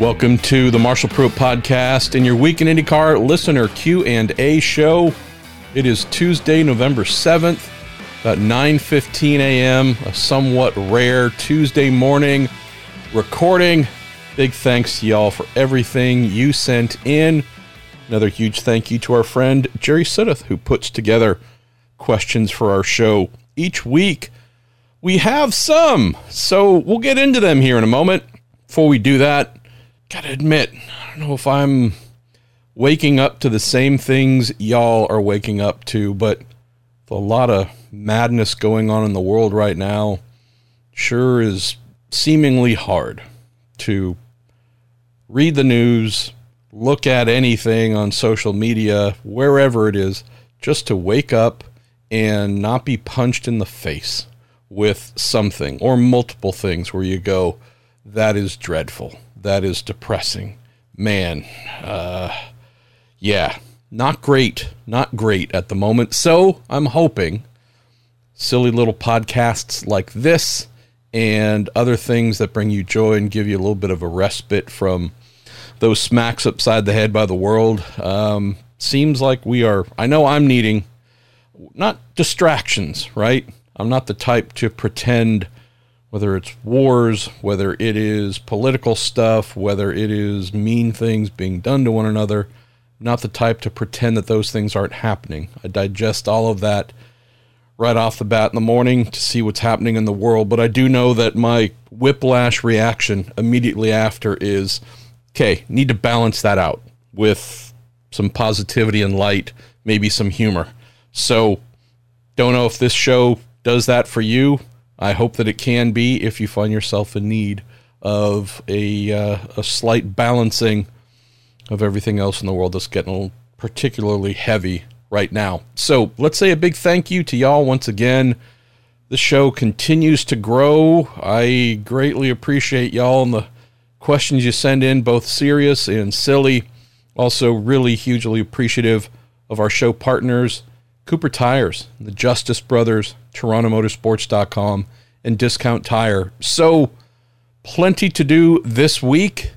Welcome to the Marshall Pruett podcast and your week in IndyCar listener Q&A show. It is Tuesday, November 7th, about 9:15 a.m., a somewhat rare Tuesday morning recording. Big thanks to y'all for everything you sent in. Another huge thank you to our friend Jerry Siddeth, who puts together questions for our show each week. We have some, so we'll get into them here in a moment. Before we do that, gotta admit, I don't know if I'm waking up to the same things y'all are waking up to, but a lot of madness going on in the world right now, sure is seemingly hard to read the news, look at anything on social media, wherever it is, just to wake up and not be punched in the face with something or multiple things where you go, that is dreadful that is depressing. Man, uh, yeah, not great, not great at the moment. So I'm hoping silly little podcasts like this and other things that bring you joy and give you a little bit of a respite from those smacks upside the head by the world. Um, seems like we are, I know I'm needing not distractions, right? I'm not the type to pretend whether it's wars, whether it is political stuff, whether it is mean things being done to one another. not the type to pretend that those things aren't happening. I digest all of that right off the bat in the morning to see what's happening in the world, but I do know that my whiplash reaction immediately after is okay, need to balance that out with some positivity and light, maybe some humor. So, don't know if this show does that for you. I hope that it can be if you find yourself in need of a, uh, a slight balancing of everything else in the world that's getting particularly heavy right now. So let's say a big thank you to y'all once again. The show continues to grow. I greatly appreciate y'all and the questions you send in, both serious and silly. Also, really hugely appreciative of our show partners Cooper Tires, the Justice Brothers, TorontoMotorsports.com, and Discount Tire. So, plenty to do this week.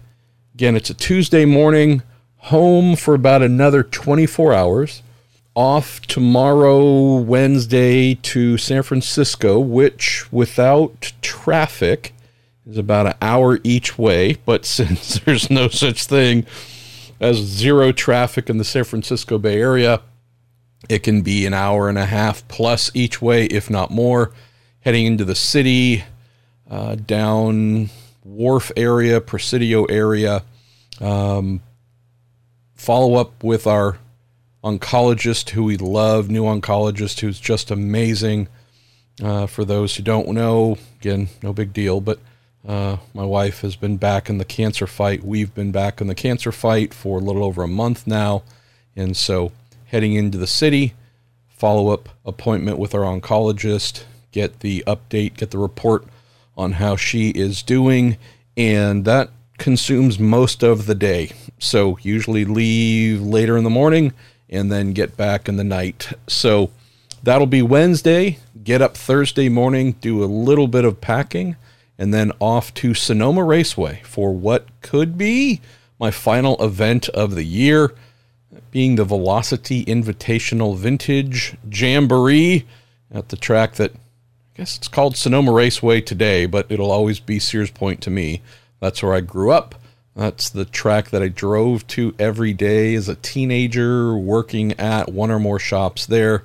Again, it's a Tuesday morning, home for about another 24 hours. Off tomorrow, Wednesday, to San Francisco, which without traffic is about an hour each way. But since there's no such thing as zero traffic in the San Francisco Bay Area, it can be an hour and a half plus each way, if not more, heading into the city, uh, down Wharf area, Presidio area. Um, follow up with our oncologist who we love, new oncologist who's just amazing. Uh, for those who don't know, again, no big deal, but uh, my wife has been back in the cancer fight. We've been back in the cancer fight for a little over a month now. And so heading into the city, follow up appointment with our oncologist, get the update, get the report on how she is doing, and that consumes most of the day. So, usually leave later in the morning and then get back in the night. So, that'll be Wednesday. Get up Thursday morning, do a little bit of packing, and then off to Sonoma Raceway for what could be my final event of the year being the Velocity Invitational Vintage Jamboree at the track that I guess it's called Sonoma Raceway today, but it'll always be Sears Point to me. That's where I grew up. That's the track that I drove to every day as a teenager, working at one or more shops there.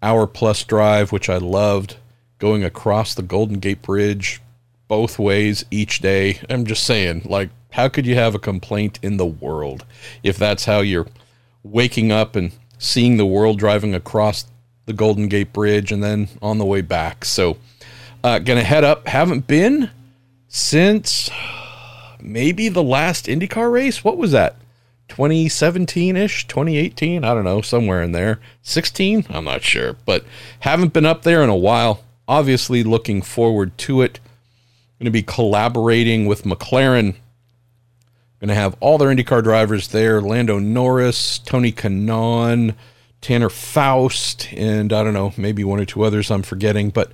Hour plus drive, which I loved, going across the Golden Gate Bridge both ways each day. I'm just saying, like, how could you have a complaint in the world if that's how you're waking up and seeing the world driving across the Golden Gate Bridge and then on the way back. So, uh, gonna head up. Haven't been since maybe the last IndyCar race. What was that? 2017 ish, 2018? I don't know, somewhere in there. 16? I'm not sure, but haven't been up there in a while. Obviously, looking forward to it. Going to be collaborating with McLaren Going to have all their IndyCar drivers there Lando Norris, Tony Kanaan, Tanner Faust, and I don't know, maybe one or two others I'm forgetting, but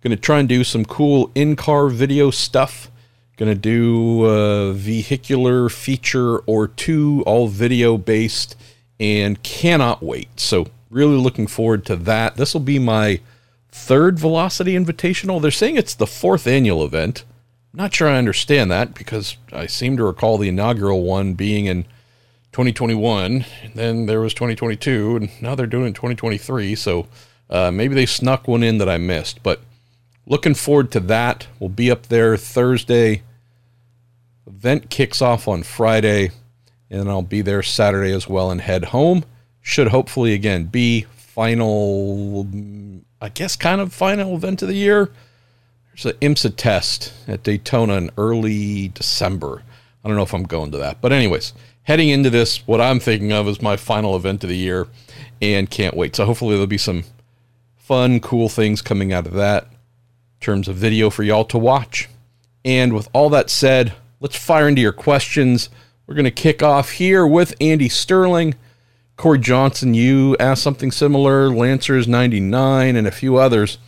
going to try and do some cool in car video stuff. Going to do a vehicular feature or two, all video based, and cannot wait. So, really looking forward to that. This will be my third Velocity Invitational. They're saying it's the fourth annual event. Not sure I understand that because I seem to recall the inaugural one being in 2021, and then there was 2022, and now they're doing it in 2023. So uh, maybe they snuck one in that I missed. But looking forward to that. We'll be up there Thursday. Event kicks off on Friday, and I'll be there Saturday as well and head home. Should hopefully again be final, I guess, kind of final event of the year. There's an IMSA test at Daytona in early December. I don't know if I'm going to that, but anyways heading into this, what I'm thinking of is my final event of the year and can't wait. So hopefully there'll be some fun, cool things coming out of that in terms of video for y'all to watch. And with all that said, let's fire into your questions. We're going to kick off here with Andy Sterling. Corey Johnson, you asked something similar. Lancers 99 and a few others.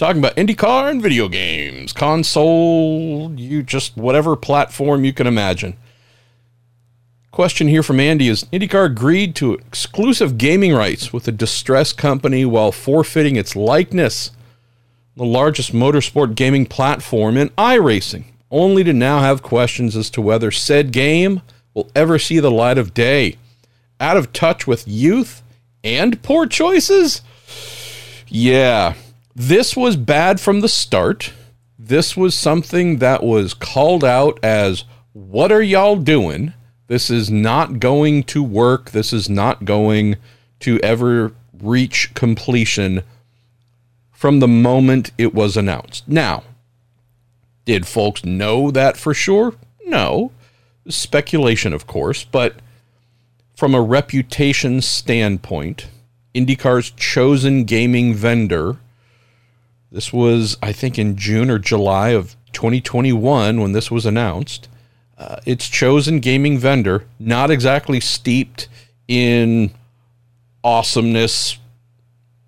Talking about IndyCar and video games, console, you just whatever platform you can imagine. Question here from Andy is IndyCar agreed to exclusive gaming rights with a distressed company while forfeiting its likeness, the largest motorsport gaming platform in iRacing, only to now have questions as to whether said game will ever see the light of day. Out of touch with youth and poor choices? Yeah, this was bad from the start. This was something that was called out as, What are y'all doing? This is not going to work. This is not going to ever reach completion from the moment it was announced. Now, did folks know that for sure? No. Speculation, of course, but from a reputation standpoint, IndyCar's chosen gaming vendor, this was, I think, in June or July of 2021 when this was announced uh, its chosen gaming vendor, not exactly steeped in awesomeness,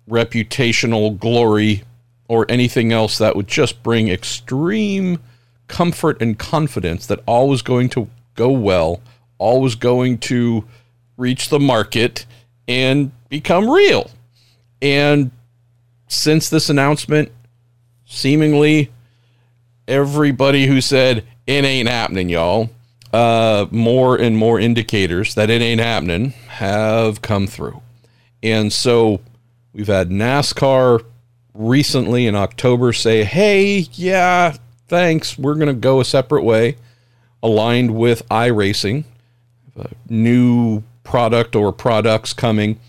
reputational glory, or anything else that would just bring extreme comfort and confidence that all was going to go well, all was going to reach the market and become real. And since this announcement, seemingly everybody who said, it ain't happening, y'all. Uh, more and more indicators that it ain't happening have come through. And so we've had NASCAR recently in October say, hey, yeah, thanks. We're going to go a separate way, aligned with iRacing, a new product or products coming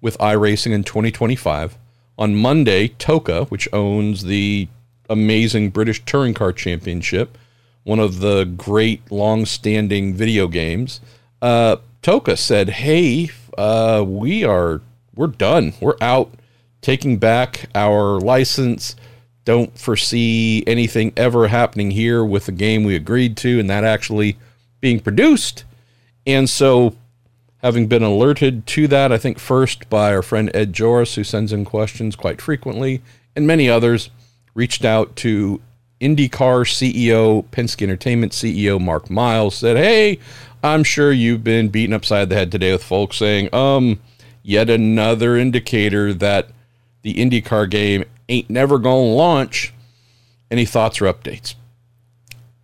with iRacing in 2025. On Monday, TOCA, which owns the amazing British Touring Car Championship, one of the great long-standing video games, uh, TOCA said, "Hey, uh, we are we're done. We're out, taking back our license. Don't foresee anything ever happening here with the game we agreed to, and that actually being produced." And so, having been alerted to that, I think first by our friend Ed Joris, who sends in questions quite frequently, and many others, reached out to IndyCar CEO, Penske Entertainment CEO Mark Miles said, Hey, I'm sure you've been beaten upside the head today with folks saying, um, yet another indicator that the IndyCar game ain't never going to launch. Any thoughts or updates?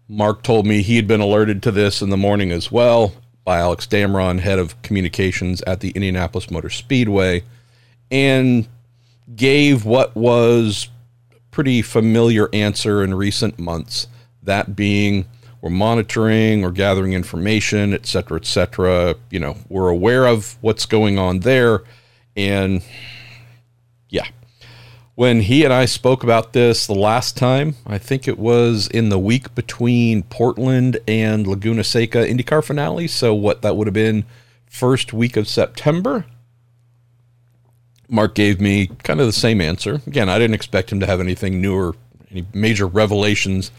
Mark told me he had been alerted to this in the morning as well by Alex Damron, head of communications at the Indianapolis Motor Speedway, and gave what was pretty familiar answer in recent months. That being, we're monitoring or gathering information, et cetera, et cetera. You know, we're aware of what's going on there. And when he and I spoke about this the last time, I think it was in the week between Portland and Laguna Seca IndyCar finale. So, what that would have been first week of September. Mark gave me kind of the same answer. Again, I didn't expect him to have anything new or any major revelations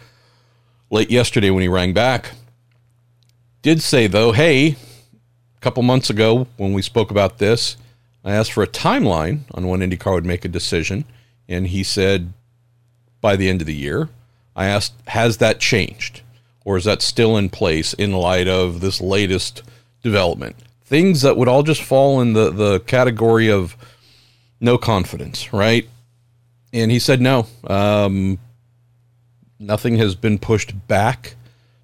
late yesterday when he rang back. Did say, though, hey, a couple months ago when we spoke about this, I asked for a timeline on when IndyCar would make a decision, and he said by the end of the year. I asked, has that changed? or is that still in place in light of this latest development? Things that would all just fall in the, the category of no confidence, right? And he said no. Um, nothing has been pushed back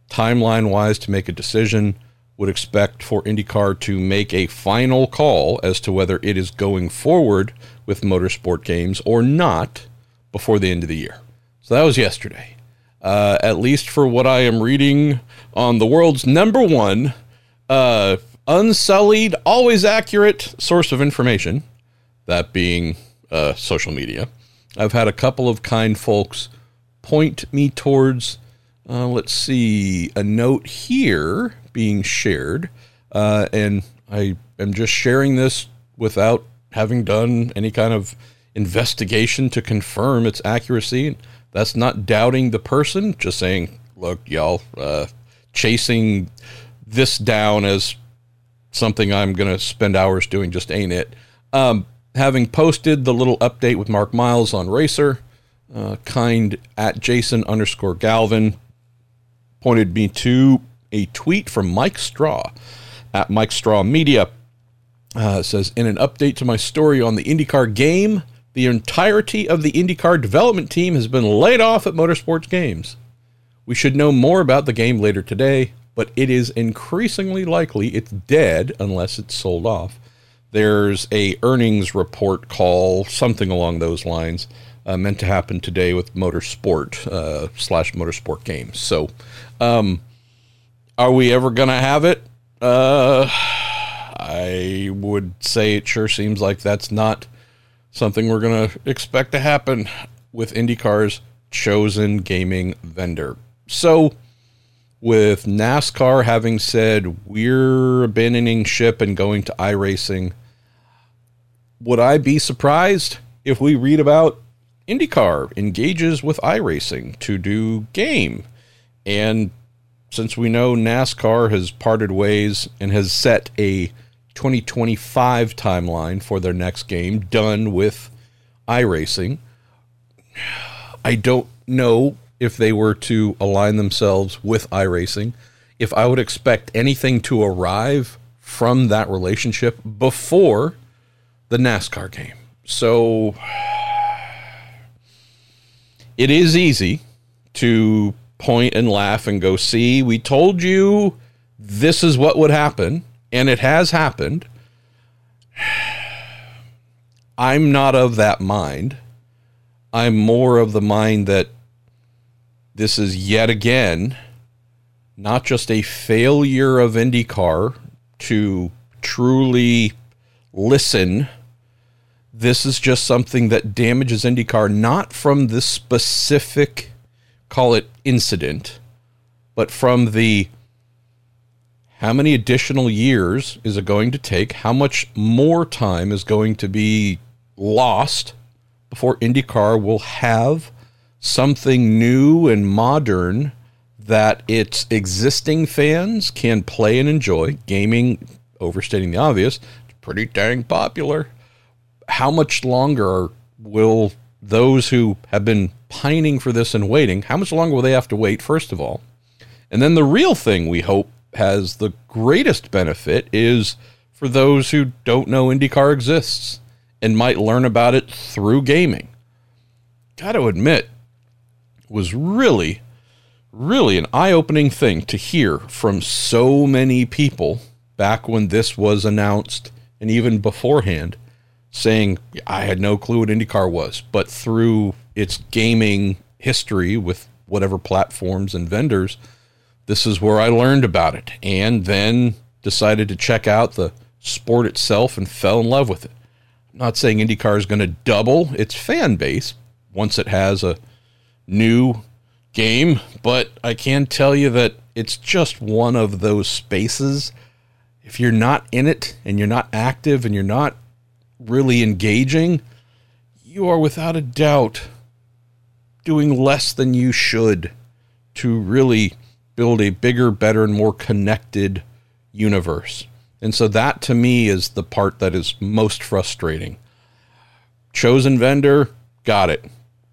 timeline wise to make a decision. Would expect for IndyCar to make a final call as to whether it is going forward with motorsport games or not before the end of the year. So that was yesterday. Uh, at least for what I am reading on the world's number one uh, unsullied, always accurate source of information, that being uh, social media. I've had a couple of kind folks point me towards, uh, let's see, a note here being shared. Uh, and I am just sharing this without having done any kind of investigation to confirm its accuracy. That's not doubting the person, just saying, look, y'all, uh, chasing this down as something I'm going to spend hours doing just ain't it. Um, having posted the little update with Mark Miles on Racer, uh, kind at Jason underscore Galvin pointed me to a tweet from Mike Straw at Mike Straw Media. Uh, says, in an update to my story on the IndyCar game, the entirety of the IndyCar development team has been laid off at Motorsports Games. We should know more about the game later today, but it is increasingly likely it's dead unless it's sold off. There's a earnings report call, something along those lines, uh, meant to happen today with Motorsport uh, slash Motorsport Games. So, um, are we ever going to have it? Uh, I would say it sure seems like that's not something we're going to expect to happen with IndyCar's chosen gaming vendor. So, with NASCAR having said we're abandoning ship and going to iRacing, would I be surprised if we read about IndyCar engages with iRacing to do game? And since we know NASCAR has parted ways and has set a 2025 timeline for their next game done with iRacing, I don't know if they were to align themselves with iRacing, if I would expect anything to arrive from that relationship before the NASCAR game. So it is easy to point and laugh and go, see, we told you this is what would happen, and it has happened. I'm not of that mind. I'm more of the mind that this is yet again not just a failure of IndyCar to truly listen. This is just something that damages IndyCar not from this specific, call it incident, but from the how many additional years is it going to take? How much more time is going to be lost before IndyCar will have something new and modern that its existing fans can play and enjoy. Gaming, overstating the obvious, it's pretty dang popular. How much longer will those who have been pining for this and waiting, how much longer will they have to wait, first of all? And then the real thing we hope has the greatest benefit is for those who don't know IndyCar exists and might learn about it through gaming. Got to admit, was really, really an eye opening thing to hear from so many people back when this was announced and even beforehand saying, I had no clue what IndyCar was, but through its gaming history with whatever platforms and vendors, this is where I learned about it and then decided to check out the sport itself and fell in love with it. I'm not saying IndyCar is going to double its fan base once it has a new game, but I can tell you that it's just one of those spaces. If you're not in it and you're not active and you're not really engaging, you are without a doubt doing less than you should to really build a bigger, better, and more connected universe. And so that to me is the part that is most frustrating. Chosen vendor, got it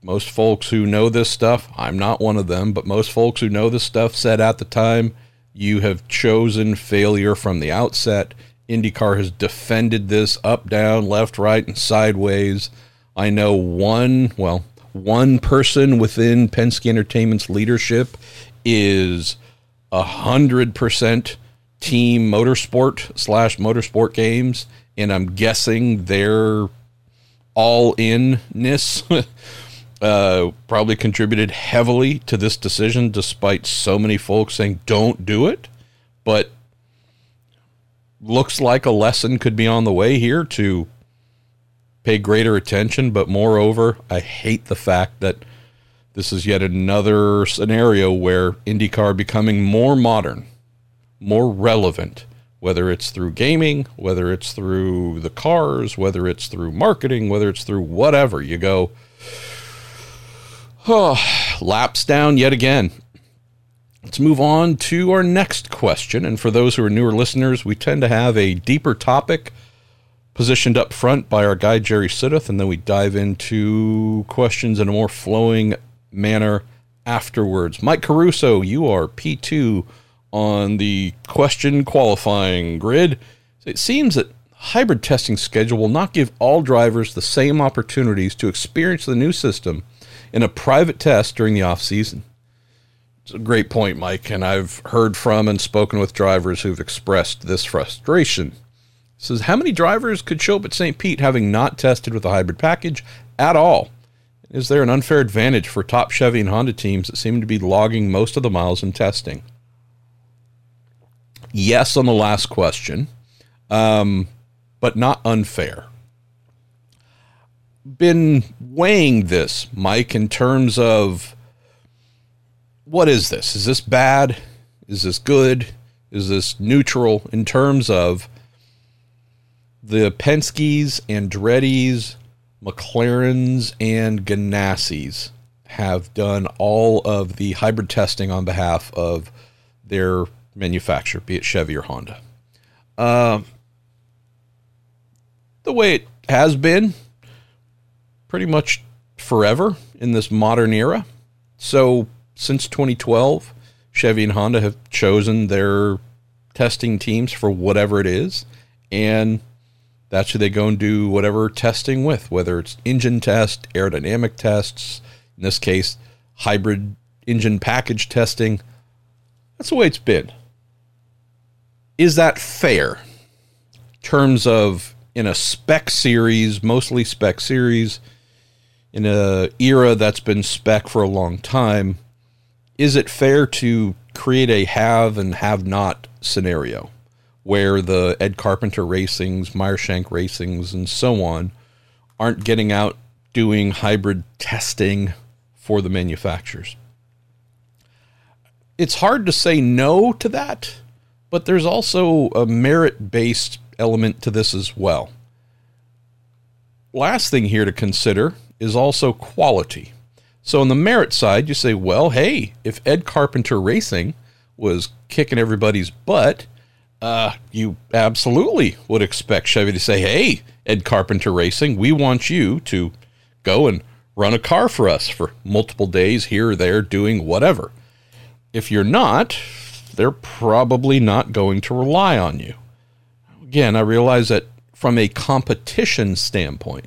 most folks who know this stuff, I'm not one of them, but most folks who know this stuff said at the time, you have chosen failure from the outset. IndyCar has defended this up, down, left, right, and sideways. I know one, well, one person within Penske Entertainment's leadership is a hundred percent team motorsport slash motorsport games, and I'm guessing their all inness uh, probably contributed heavily to this decision, despite so many folks saying don't do it. But looks like a lesson could be on the way here to pay greater attention. But moreover, I hate the fact that this is yet another scenario where IndyCar becoming more modern, more relevant, whether it's through gaming, whether it's through the cars, whether it's through marketing, whether it's through whatever. You go, oh, laps down yet again. Let's move on to our next question. And for those who are newer listeners, we tend to have a deeper topic positioned up front by our guy Jerry Sidduth, and then we dive into questions in a more flowing manner afterwards. Mike Caruso, you are P2 on the question qualifying grid. It seems that hybrid testing schedule will not give all drivers the same opportunities to experience the new system in a private test during the off season. It's a great point, Mike, and I've heard from and spoken with drivers who've expressed this frustration says how many drivers could show up at St. Pete having not tested with a hybrid package at all? Is there an unfair advantage for top Chevy and Honda teams that seem to be logging most of the miles in testing? Yes, on the last question, um, but not unfair. Been weighing this, Mike, in terms of what is this? Is this bad? Is this good? Is this neutral in terms of the Penske's, Andretti's, McLarens, and Ganassi's have done all of the hybrid testing on behalf of their manufacturer, be it Chevy or Honda. Uh, the way it has been pretty much forever in this modern era. So, since 2012, Chevy and Honda have chosen their testing teams for whatever it is. And that's who they go and do whatever testing with, whether it's engine test, aerodynamic tests, in this case, hybrid engine package testing. That's the way it's been. Is that fair? In terms of in a spec series, mostly spec series, in a era that's been spec for a long time, is it fair to create a have and have not scenario? where the Ed Carpenter racings, Meyershank racings, and so on aren't getting out doing hybrid testing for the manufacturers. It's hard to say no to that, but there's also a merit based element to this as well. Last thing here to consider is also quality. So, on the merit side, you say, well, hey, if Ed Carpenter Racing was kicking everybody's butt, uh, you absolutely would expect Chevy to say, "Hey, Ed Carpenter Racing, we want you to go and run a car for us for multiple days here or there, doing whatever." If you're not, they're probably not going to rely on you. Again, I realize that from a competition standpoint,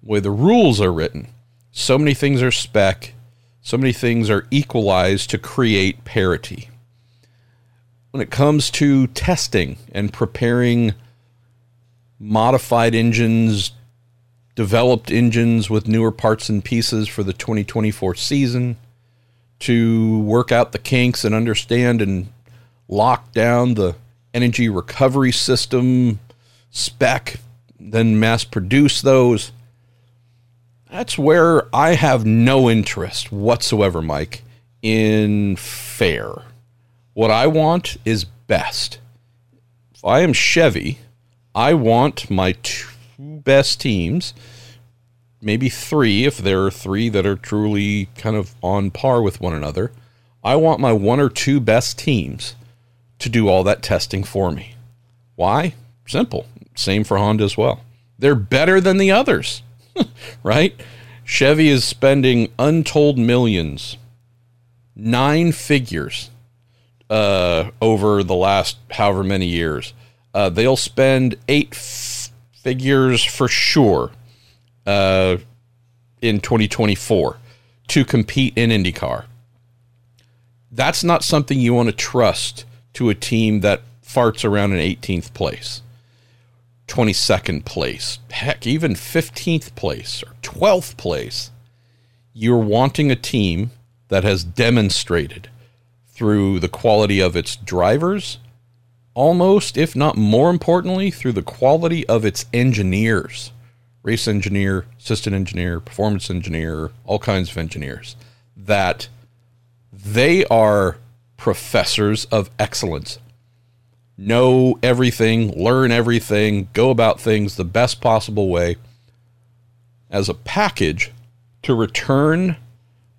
where the rules are written, so many things are spec, so many things are equalized to create parity when it comes to testing and preparing modified engines, developed engines with newer parts and pieces for the 2024 season, to work out the kinks and understand and lock down the energy recovery system spec, then mass produce those. That's where I have no interest whatsoever, Mike, in fair. What I want is best. If I am Chevy, I want my two best teams, maybe three, if there are three that are truly kind of on par with one another. I want my one or two best teams to do all that testing for me. Why? Simple. Same for Honda as well. They're better than the others, right? Chevy is spending untold millions, nine figures, uh, over the last however many years. Uh, they'll spend eight f- figures for sure uh, in 2024 to compete in IndyCar. That's not something you want to trust to a team that farts around in 18th place. 22nd place, heck, even 15th place or 12th place, you're wanting a team that has demonstrated through the quality of its drivers, almost, if not more importantly, through the quality of its engineers. Race engineer, assistant engineer, performance engineer, all kinds of engineers. That they are professors of excellence know everything, learn everything, go about things the best possible way as a package to return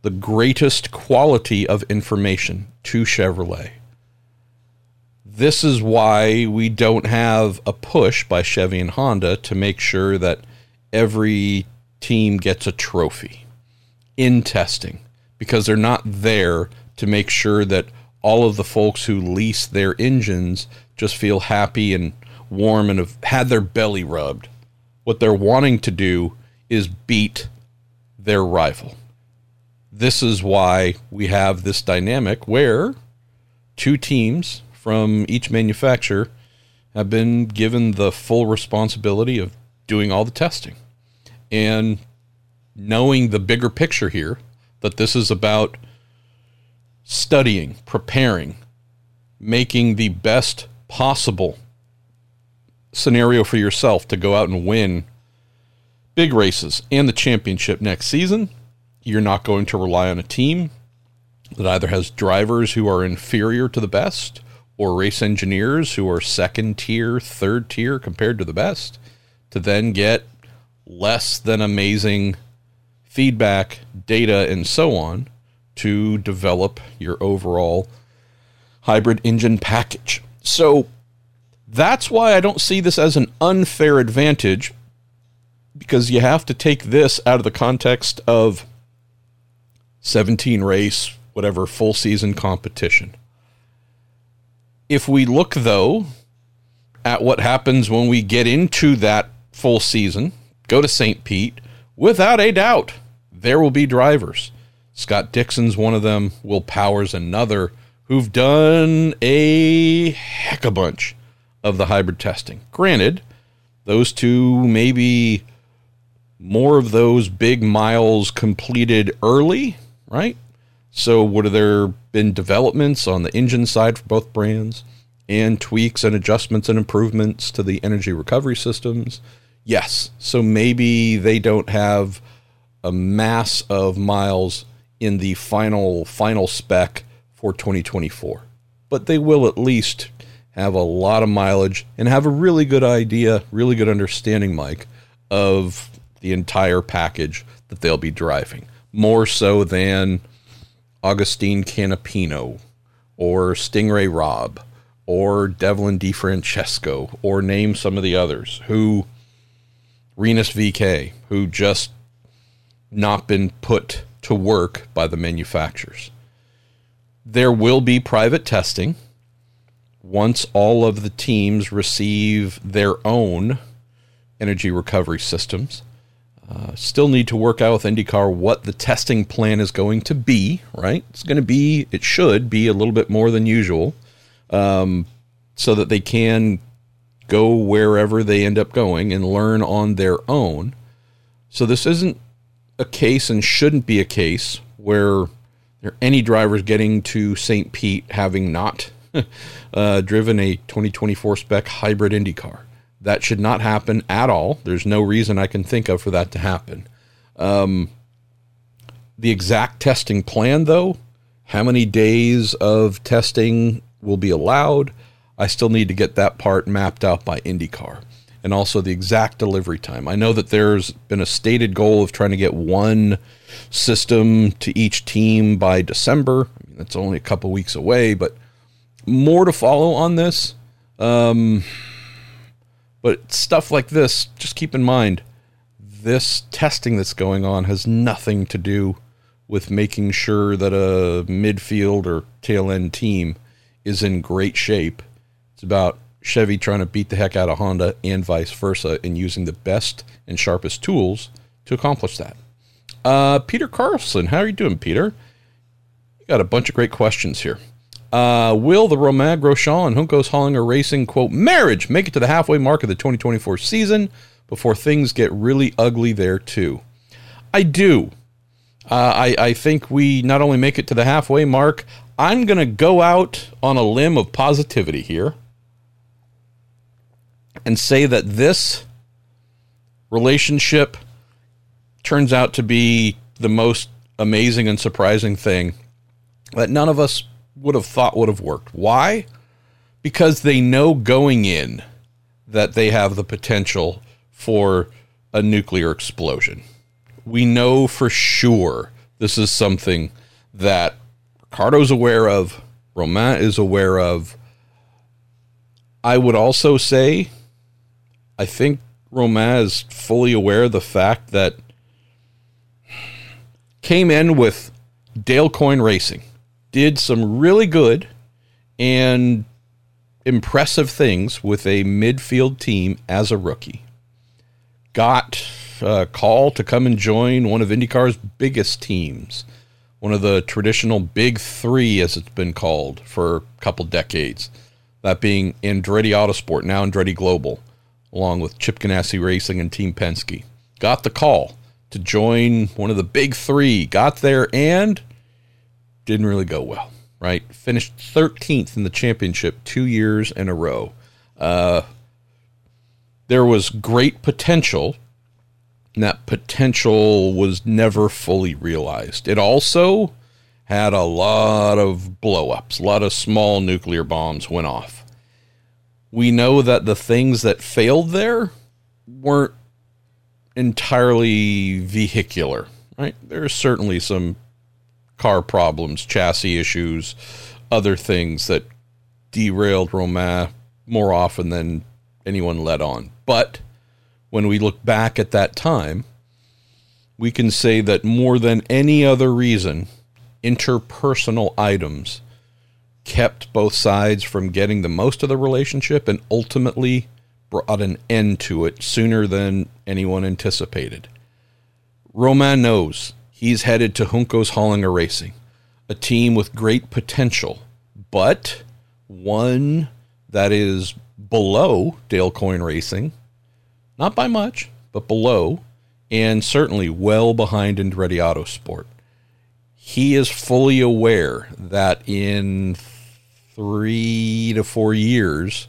the greatest quality of information to Chevrolet. This is why we don't have a push by Chevy and Honda to make sure that every team gets a trophy in testing because they're not there to make sure that all of the folks who lease their engines just feel happy and warm and have had their belly rubbed. What they're wanting to do is beat their rival. This is why we have this dynamic where two teams from each manufacturer have been given the full responsibility of doing all the testing. And knowing the bigger picture here, that this is about studying, preparing, making the best possible scenario for yourself to go out and win big races and the championship next season. You're not going to rely on a team that either has drivers who are inferior to the best or race engineers who are second tier, third tier compared to the best to then get less than amazing feedback, data, and so on to develop your overall hybrid engine package. So that's why I don't see this as an unfair advantage because you have to take this out of the context of 17 race, whatever, full season competition. If we look, though, at what happens when we get into that full season, go to St. Pete, without a doubt, there will be drivers. Scott Dixon's one of them, Will Powers another who've done a heck of a bunch of the hybrid testing. Granted, those two maybe more of those big miles completed early, right? So, would have there been developments on the engine side for both brands and tweaks and adjustments and improvements to the energy recovery systems? Yes. So, maybe they don't have a mass of miles in the final final spec for 2024. But they will at least have a lot of mileage and have a really good idea, really good understanding, Mike, of the entire package that they'll be driving. More so than Augustine Canapino or Stingray Robb or Devlin DeFrancesco or name some of the others who Rinus VeeKay, who just not been put to work by the manufacturers. There will be private testing once all of the teams receive their own energy recovery systems. Uh, still need to work out with IndyCar what the testing plan is going to be, right? It's going to be, it should be a little bit more than usual um, so that they can go wherever they end up going and learn on their own. So this isn't a case and shouldn't be a case where there any drivers getting to St. Pete having not uh, driven a 2024 spec hybrid IndyCar. That should not happen at all. There's no reason I can think of for that to happen. Um, the exact testing plan, though, how many days of testing will be allowed, I still need to get that part mapped out by IndyCar and also the exact delivery time. I know that there's been a stated goal of trying to get one system to each team by December. I mean, that's only a couple weeks away, but more to follow on this. Um, but stuff like this, just keep in mind this testing that's going on has nothing to do with making sure that a midfield or tail end team is in great shape. It's about Chevy trying to beat the heck out of Honda and vice versa and using the best and sharpest tools to accomplish that. Uh, Peter Carlson, how are you doing, Peter? You got a bunch of great questions here. Uh, will the Romain Grosjean and Juncos Hollinger Racing quote marriage make it to the halfway mark of the 2024 season before things get really ugly there too? I do. Uh, I, I think we not only make it to the halfway mark, I'm going to go out on a limb of positivity here and say that this relationship turns out to be the most amazing and surprising thing that none of us would have thought would have worked. Why? Because they know going in that they have the potential for a nuclear explosion. We know for sure this is something that Ricardo's aware of, Romain is aware of. I would also say, I think Romain is fully aware of the fact that came in with Dale Coyne Racing did some really good and impressive things with a midfield team as a rookie. Got a call to come and join one of IndyCar's biggest teams, one of the traditional big three, as it's been called for a couple decades. That being Andretti Autosport, now Andretti Global, along with Chip Ganassi Racing and Team Penske. Got the call to join one of the big three. Got there and didn't really go well, right? Finished 13th in the championship two years in a row. Uh, there was great potential, and that potential was never fully realized. It also had a lot of blowups, a lot of small nuclear bombs went off. We know that the things that failed there weren't entirely vehicular, right? There's certainly some car problems, chassis issues, other things that derailed Romain more often than anyone let on. But when we look back at that time, we can say that more than any other reason, interpersonal items kept both sides from getting the most of the relationship and ultimately brought an end to it sooner than anyone anticipated. Romain knows he's headed to Juncos Hollinger Racing, a team with great potential, but one that is below Dale Coyne Racing, not by much, but below, and certainly well behind Andretti Autosport. He is fully aware that in three to four years,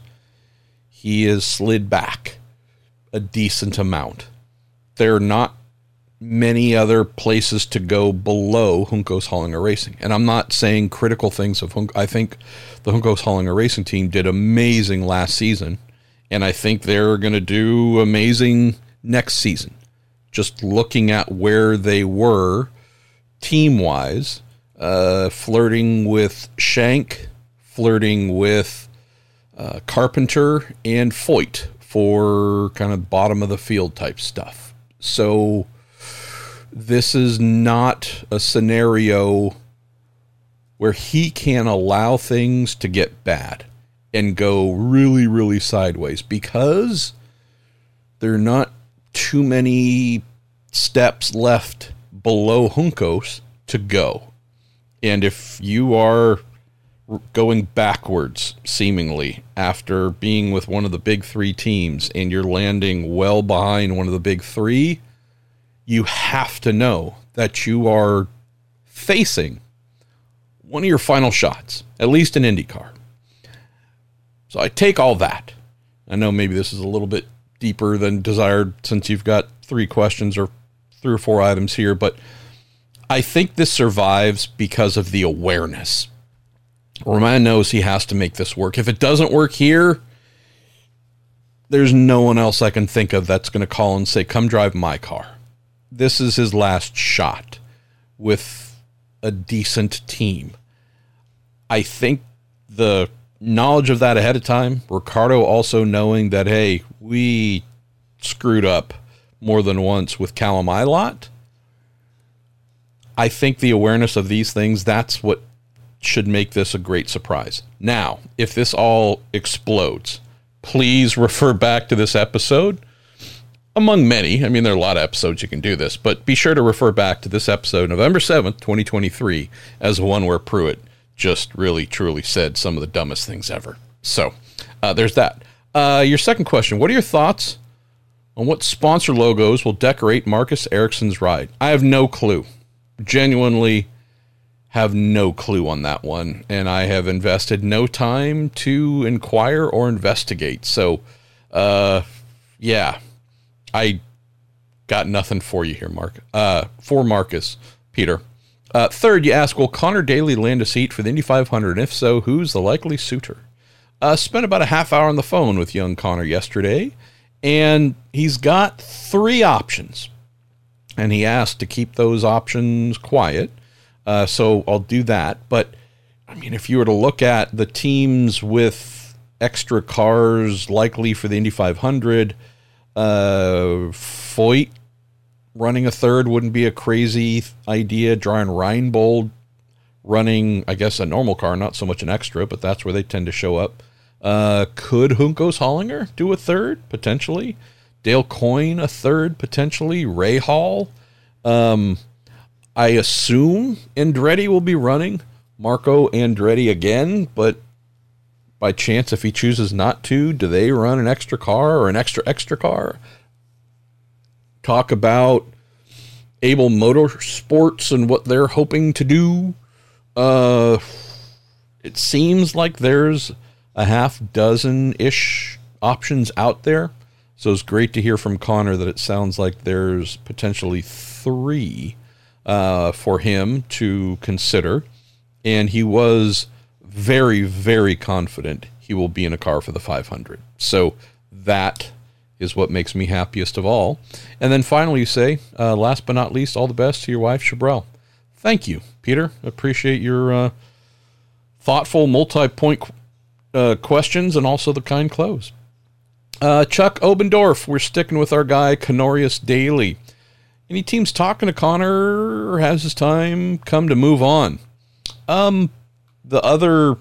he has slid back a decent amount. There are not many other places to go below Juncos Hollinger Racing. And I'm not saying critical things of Hunk. I think the Juncos Hollinger Racing team did amazing last season, and I think they're going to do amazing next season. Just looking at where they were team wise, uh, flirting with Shank, flirting with uh, Carpenter, and Foyt for kind of bottom of the field type stuff. So this is not a scenario where he can allow things to get bad and go really, really sideways because there are not too many steps left below Juncos to go. And if you are going backwards, seemingly, after being with one of the big three teams and you're landing well behind one of the big three, you have to know that you are facing one of your final shots, at least in IndyCar. So I take all that. I know maybe this is a little bit deeper than desired since you've got three questions or three or four items here, but I think this survives because of the awareness. Romain knows he has to make this work. If it doesn't work here, there's no one else I can think of that's going to call and say, Come drive my car this is his last shot with a decent team. I think the knowledge of that ahead of time, Ricardo also knowing that, hey, we screwed up more than once with Callum Ilott. I think the awareness of these things, that's what should make this a great surprise. Now, if this all explodes, please refer back to this episode. Among many, I mean, there are a lot of episodes you can do this, but be sure to refer back to this episode, November 7th, 2023, as one where Pruett just really, truly said some of the dumbest things ever. So uh, there's that. Uh, your second question What are your thoughts on what sponsor logos will decorate Marcus Ericsson's ride? I have no clue. Genuinely have no clue on that one. And I have invested no time to inquire or investigate. So, uh, yeah, I got nothing for you here, Mark. Uh, for Marcus, Peter. Uh, third, you ask, will Connor Daly land a seat for the Indy 500? And if so, who's the likely suitor? Uh, spent about a half hour on the phone with young Connor yesterday, and he's got three options. And he asked to keep those options quiet. Uh, so I'll do that. But I mean, if you were to look at the teams with extra cars likely for the Indy 500, uh, Foyt running a third wouldn't be a crazy idea. Dreyer & Reinbold running, I guess, a normal car, not so much an extra, but that's where they tend to show up. Uh, could Juncos Hollinger do a third potentially? Dale Coyne a third potentially. Rahal. Um, I assume Andretti will be running Marco Andretti again, but by chance, if he chooses not to, do they run an extra car or an extra extra car? Talk about Abel Motorsports and what they're hoping to do. Uh, it seems like there's a half dozen ish options out there. So it's great to hear from Connor that it sounds like there's potentially three uh, for him to consider. And he was very, very confident he will be in a car for the 500. So that is what makes me happiest of all. And then finally, you say, uh, last but not least, all the best to your wife, Chabrel. Thank you, Peter. Appreciate your uh, thoughtful, multi point uh, questions and also the kind close. Uh, Chuck Obendorf, we're sticking with our guy, Canorius Daly. Any teams talking to Connor or has his time come to move on? Um, the other,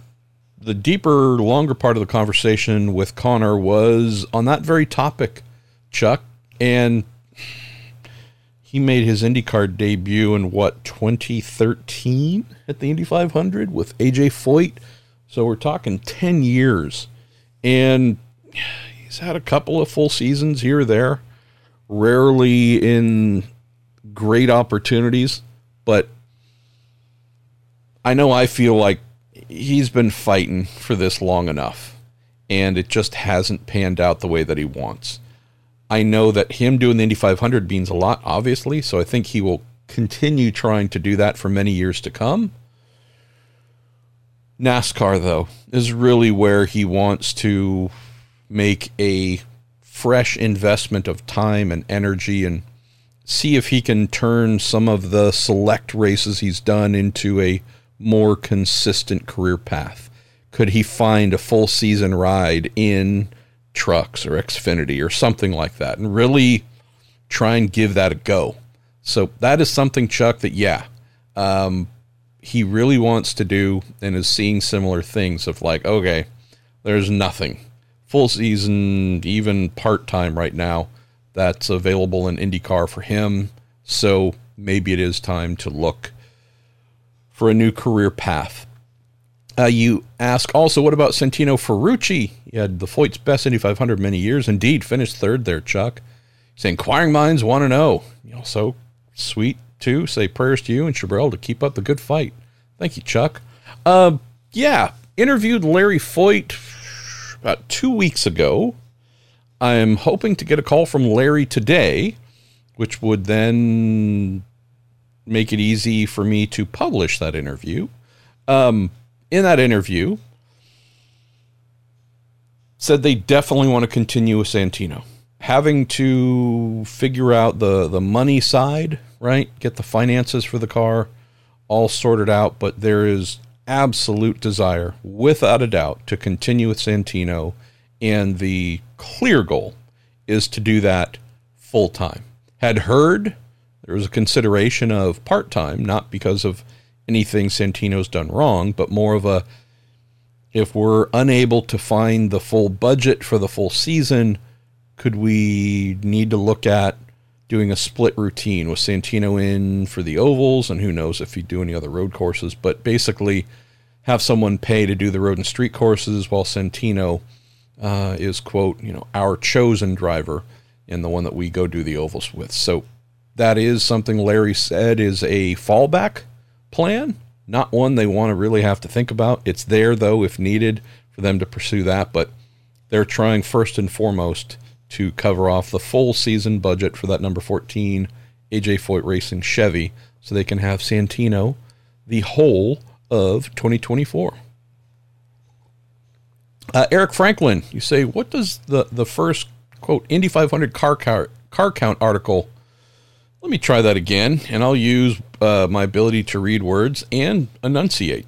the deeper, longer part of the conversation with Connor was on that very topic, Chuck. And he made his IndyCar debut in what, 2013 at the Indy 500 with AJ Foyt so we're talking 10 years. And he's had a couple of full seasons here or there, rarely in great opportunities. But I know I feel like he's been fighting for this long enough, and it just hasn't panned out the way that he wants. I know that him doing the Indy 500 means a lot, obviously, so I think he will continue trying to do that for many years to come. NASCAR, though, is really where he wants to make a fresh investment of time and energy and see if he can turn some of the select races he's done into a more consistent career path. Could he find a full season ride in trucks or Xfinity or something like that and really try and give that a go? So that is something, Chuck, that, yeah, um, he really wants to do and is seeing similar things of like, okay, there's nothing full season, even part time right now that's available in IndyCar for him. So maybe it is time to look for a new career path. Uh, you ask also, what about Santino Ferrucci? He had the Foyt's best Indy 500 many years. Indeed, finished third there, Chuck. Saying inquiring minds want to know. Also, sweet too. Say prayers to you and Chabrel to keep up the good fight. Thank you, Chuck. Uh, yeah, interviewed Larry Foyt about two weeks ago. I'm hoping to get a call from Larry today, which would then make it easy for me to publish that interview. Um, in that interview, said they definitely want to continue with Santino. Having to figure out the the money side right? Get the finances for the car all sorted out, but there is absolute desire, without a doubt, to continue with Santino. And the clear goal is to do that full time. Had heard there was a consideration of part time, not because of anything Santino's done wrong, but more of a if we're unable to find the full budget for the full season, could we need to look at doing a split routine with Santino in for the ovals and who knows if he'd do any other road courses, but basically have someone pay to do the road and street courses while Santino uh, is quote you know our chosen driver and the one that we go do the ovals with. So that is something Larry said is a fallback plan, not one they want to really have to think about. It's there though if needed for them to pursue that, but they're trying first and foremost to cover off the full season budget for that number 14 AJ Foyt Racing Chevy so they can have Santino the whole of 2024. Uh, Eric Franklin, you say, what does the, the first, quote, Indy 500 car, car, car count article? Let me try that again, and I'll use uh, my ability to read words and enunciate.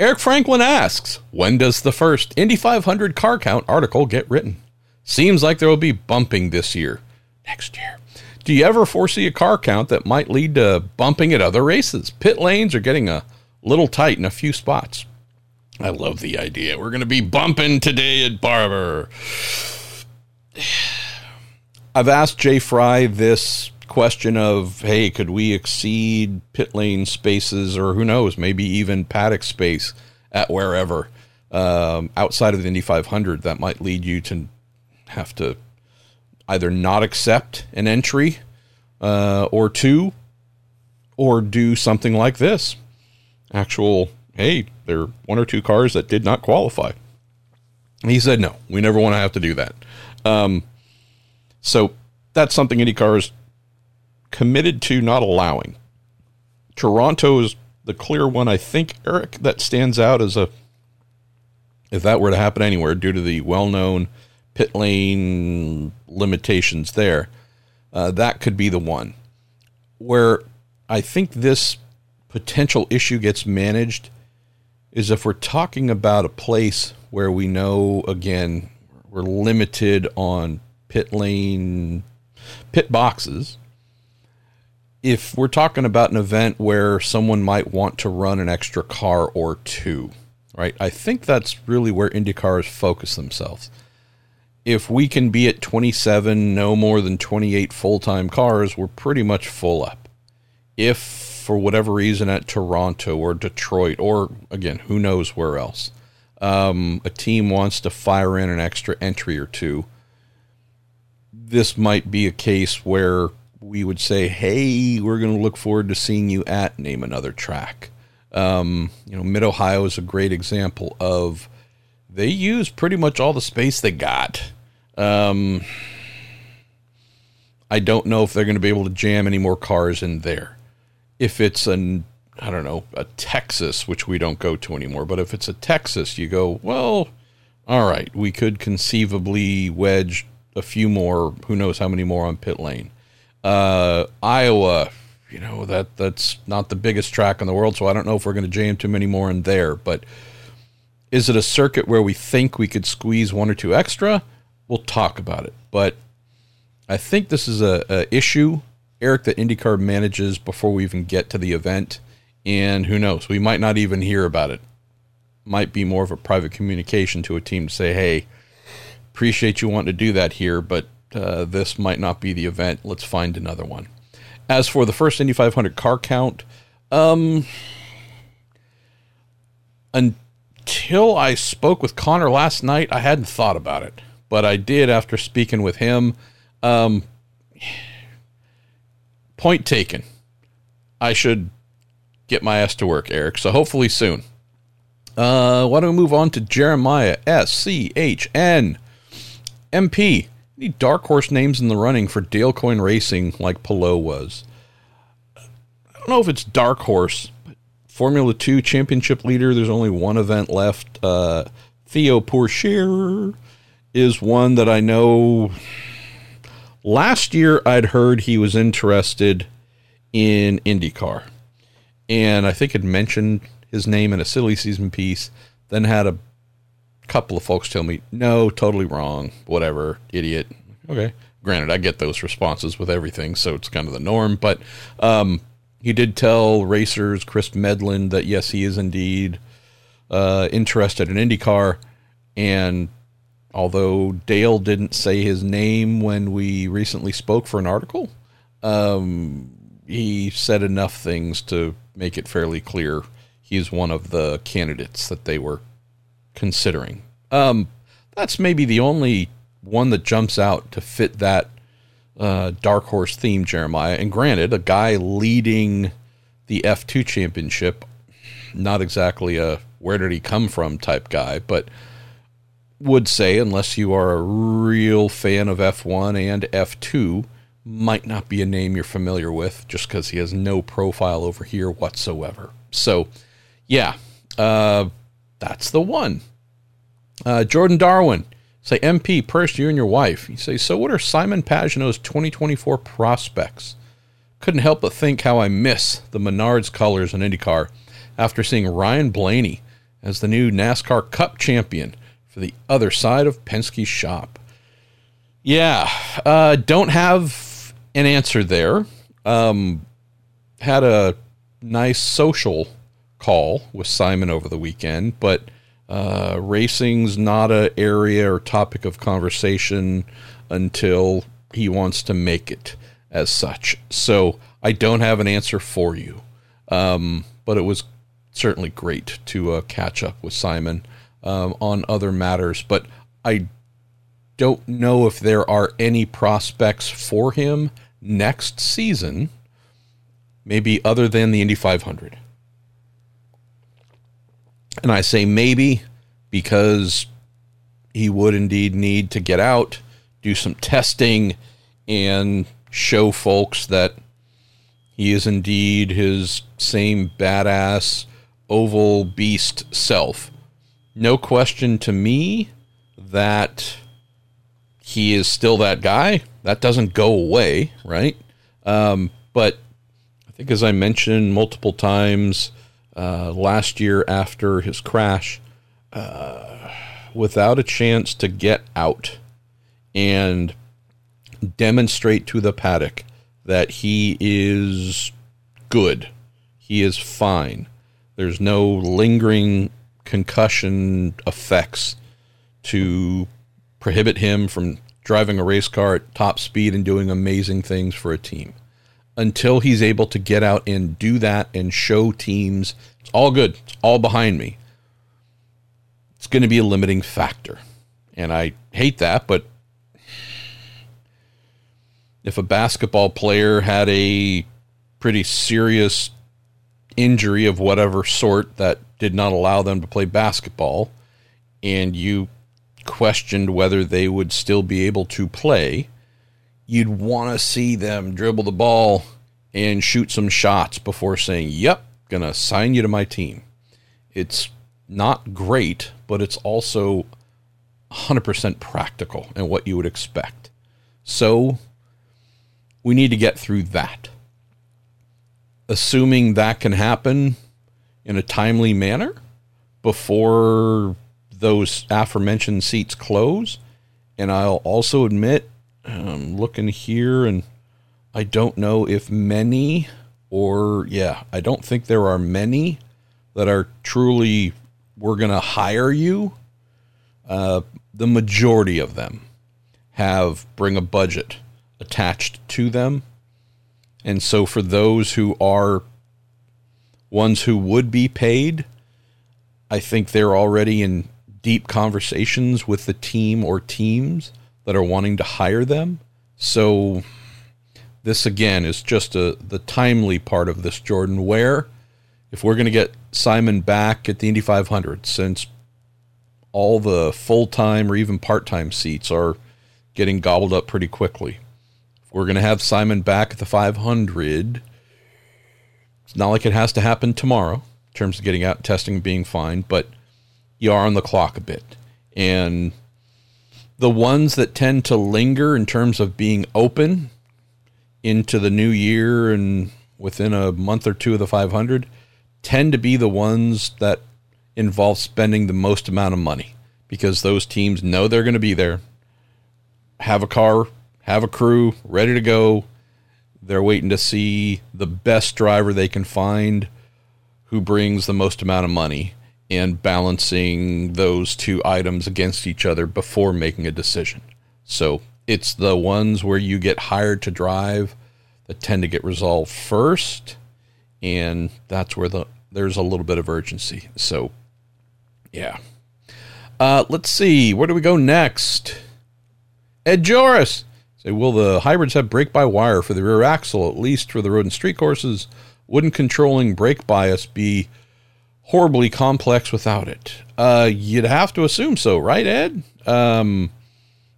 Eric Franklin asks, when does the first Indy 500 car count article get written? Seems like there will be bumping this year. Next year. Do you ever foresee a car count that might lead to bumping at other races? Pit lanes are getting a little tight in a few spots. I love the idea. We're going to be bumping today at Barber. I've asked Jay Frye this question of, hey, could we exceed pit lane spaces or who knows, maybe even paddock space at wherever um, outside of the Indy 500 that might lead you to have to either not accept an entry uh, or two or do something like this actual hey, there are one or two cars that did not qualify. he said, no, we never want to have to do that. Um, so that's something IndyCar is committed to not allowing. Toronto is the clear one, I think, Eric, that stands out as a, if that were to happen anywhere due to the well known pit lane limitations there, uh, that could be the one. Where I think this potential issue gets managed is if we're talking about a place where we know again we're limited on pit lane pit boxes if we're talking about an event where someone might want to run an extra car or two right i think that's really where indycars focus themselves. If we can be at 27 no more than 28 full-time cars we're pretty much full up. If for whatever reason at Toronto or Detroit or again, who knows where else. Um, a team wants to fire in an extra entry or two. This might be a case where we would say, "Hey, we're going to look forward to seeing you at name another track." Um, you know, Mid Ohio is a great example of they use pretty much all the space they got. Um, I don't know if they're going to be able to jam any more cars in there if it's an I don't know, a Texas, which we don't go to anymore, but if it's a Texas, you go, well, all right, we could conceivably wedge a few more, who knows how many more on pit lane. Uh, Iowa, you know, that that's not the biggest track in the world, so I don't know if we're going to jam too many more in there, but is it a circuit where we think we could squeeze one or two extra? We'll talk about it. But I think this is a, a issue Eric that IndyCar manages before we even get to the event. And who knows, we might not even hear about it. Might be more of a private communication to a team to say, hey, appreciate you wanting to do that here, but uh, this might not be the event. Let's find another one. As for the first Indy 500 car count, um, until I spoke with Connor last night, I hadn't thought about it, but I did after speaking with him. Um, point taken. I should get my ass to work, Eric. So hopefully soon. Uh, why don't we move on to Jeremiah S C H N MP? Any dark horse names in the running for Dale Coyne Racing like Palou was? I don't know if it's dark horse, Formula Two championship leader. There's only one event left. Uh, Theo Pourchaire is one that I know Last year, I'd heard he was interested in IndyCar, and I think had mentioned his name in a silly season piece. Then had a couple of folks tell me, "No, totally wrong. Whatever, idiot." Okay, Granted, I get those responses with everything, so it's kind of the norm. But um, he did tell RACER's Chris Medland that yes, he is indeed uh, interested in IndyCar, and although Dale didn't say his name when we recently spoke for an article, um, he said enough things to make it fairly clear he's one of the candidates that they were considering. Um, that's maybe the only one that jumps out to fit that uh, dark horse theme, Jeremiah. And granted, a guy leading the F2 championship, not exactly a where did he come from type guy, but would say, unless you are a real fan of F1 and F2, might not be a name you're familiar with just because he has no profile over here whatsoever. So, yeah, uh, that's the one. Uh, Jordan Darwin say MP first, you and your wife. You say so. What are Simon Pagenaud's 2024 prospects? Couldn't help but think how I miss the Menards colors in IndyCar after seeing Ryan Blaney as the new NASCAR Cup champion for the other side of Penske's shop. Yeah, uh, don't have an answer there. Um, had a nice social call with Simon over the weekend, but uh, racing's not a area or topic of conversation until he wants to make it as such. So I don't have an answer for you, um, but it was certainly great to uh, catch up with Simon um, on other matters. But I don't know if there are any prospects for him next season, maybe other than the Indy 500. And I say maybe because he would indeed need to get out, do some testing, and show folks that he is indeed his same badass oval beast self. No question to me that he is still that guy. That doesn't go away, right? Um, but I think, as I mentioned multiple times uh, last year after his crash, uh, without a chance to get out and demonstrate to the paddock that he is good, he is fine there's no lingering concussion effects to prohibit him from driving a race car at top speed and doing amazing things for a team. Until he's able to get out and do that and show teams it's all good, it's all behind me. It's going to be a limiting factor. And I hate that, but if a basketball player had a pretty serious injury of whatever sort that did not allow them to play basketball, and you questioned whether they would still be able to play, you'd want to see them dribble the ball and shoot some shots before saying, Yep, gonna sign you to my team. It's not great, but it's also 100% practical and what you would expect. So we need to get through that assuming that can happen in a timely manner before those aforementioned seats close. And I'll also admit, I'm looking here and I don't know if many or, yeah, I don't think there are many that are truly, we're going to hire you. Uh, the majority of them have bring a budget attached to them and so for those who are ones who would be paid, I think they're already in deep conversations with the team or teams that are wanting to hire them. So this again is just a the timely part of this Jordan where if we're going to get Simon back at the Indy 500 since all the full-time or even part-time seats are getting gobbled up pretty quickly we're going to have Simon back at the 500. It's not like it has to happen tomorrow in terms of getting out, testing, being fine, but you are on the clock a bit. And the ones that tend to linger in terms of being open into the new year and within a month or two of the 500 tend to be the ones that involve spending the most amount of money because those teams know they're going to be there, have a car have a crew ready to go. They're waiting to see the best driver they can find who brings the most amount of money and balancing those two items against each other before making a decision. So it's the ones where you get hired to drive that tend to get resolved first, and that's where the there's a little bit of urgency. So, yeah. Uh, let's see. Where do we go next? Ed Joris. Say, will the hybrids have brake by wire for the rear axle, at least for the road and street courses? Wouldn't controlling brake bias be horribly complex without it? Uh, you'd have to assume so, right, Ed? Um,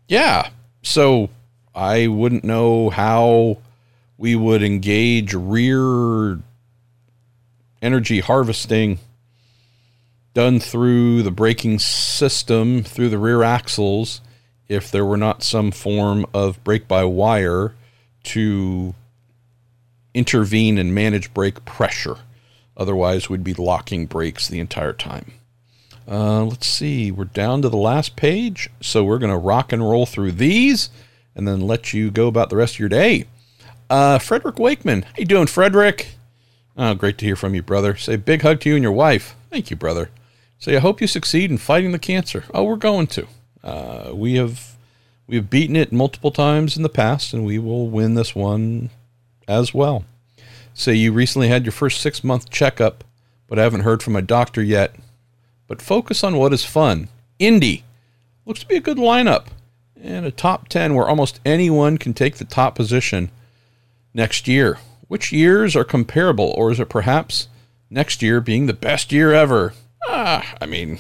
yeah. So I wouldn't know how we would engage rear energy harvesting done through the braking system through the rear axles if there were not some form of brake by wire to intervene and manage brake pressure. Otherwise, we'd be locking brakes the entire time. Uh, let's see, we're down to the last page, so we're going to rock and roll through these and then let you go about the rest of your day. Uh, Frederick Wakeman, how you doing, Frederick? Oh, great to hear from you, brother. Say big hug to you and your wife. Thank you, brother. Say I hope you succeed in fighting the cancer. Oh, we're going to. Uh, we have we have beaten it multiple times in the past, and we will win this one as well. Say you recently had your first six month checkup, but haven't heard from a doctor yet. But focus on what is fun. Indy looks to be a good lineup and a top 10 where almost anyone can take the top position next year. Which years are comparable, or is it perhaps next year being the best year ever? Ah, I mean,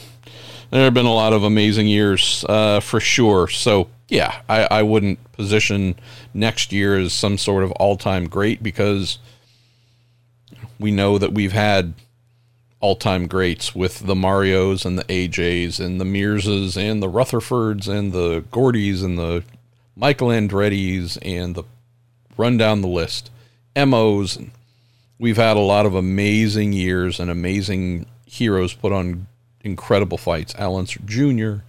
there have been a lot of amazing years uh, for sure. So, yeah, I, I wouldn't position next year as some sort of all time great because we know that we've had all time greats with the Marios and the AJs and the Mearses and the Rutherfords and the Gordys and the Michael Andretti's and the run down the list. MOs. We've had a lot of amazing years and amazing heroes put on incredible fights. Al Unser Jr.,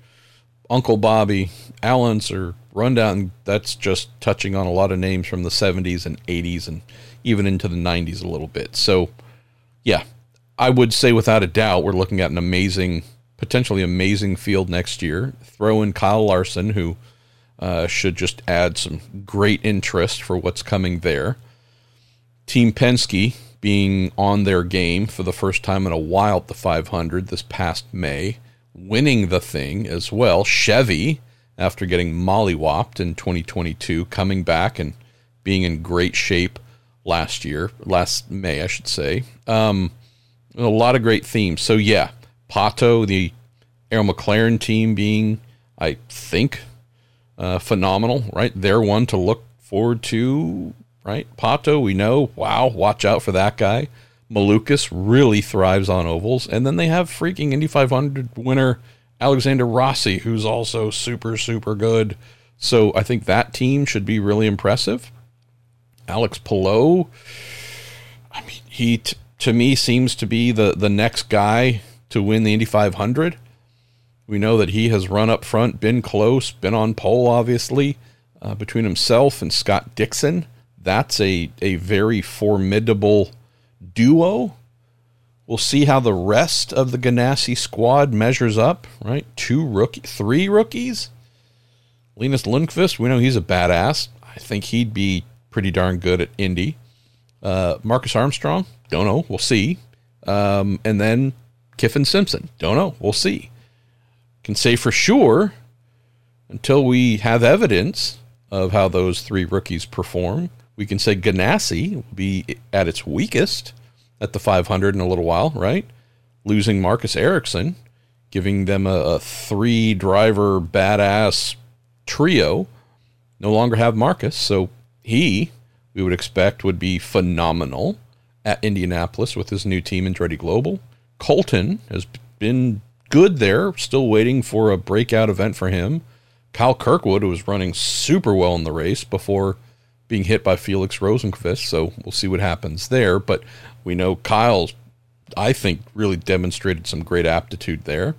Uncle Bobby, Al Unser, Rundown. That's just touching on a lot of names from the 70s and 80s and even into the 90s a little bit. So, yeah, I would say without a doubt we're looking at an amazing, potentially amazing field next year. Throw in Kyle Larson, who uh, should just add some great interest for what's coming there. Team Penske being on their game for the first time in a while at the 500 this past May, winning the thing as well. Chevy, after getting mollywopped in 2022, coming back and being in great shape last year, last May, I should say. Um, a lot of great themes. So, yeah, Pato, the Arrow McLaren team being, I think, uh, phenomenal, right? They're one to look forward to right? Pato, we know. Wow, watch out for that guy. Malukas really thrives on ovals. And then they have freaking Indy 500 winner Alexander Rossi, who's also super, super good. So I think that team should be really impressive. Alex Palou, I mean, he t- to me seems to be the, the next guy to win the Indy 500. We know that he has run up front, been close, been on pole, obviously, uh, between himself and Scott Dixon that's a, a very formidable duo. We'll see how the rest of the Ganassi squad measures up, right? Two rookie, three rookies. Linus Lundqvist, we know he's a badass. I think he'd be pretty darn good at Indy. Uh, Marcus Armstrong, don't know. We'll see. Um, and then Kyffin Simpson, don't know. We'll see. Can say for sure until we have evidence of how those three rookies perform we can say Ganassi will be at its weakest at the 500 in a little while, right? Losing Marcus Ericsson, giving them a, a three driver badass trio. No longer have Marcus, so he, we would expect, would be phenomenal at Indianapolis with his new team Andretti Global. Colton has been good there, still waiting for a breakout event for him. Kyle Kirkwood, was running super well in the race before being hit by Felix Rosenqvist. So we'll see what happens there. But we know Kyle's, I think, really demonstrated some great aptitude there.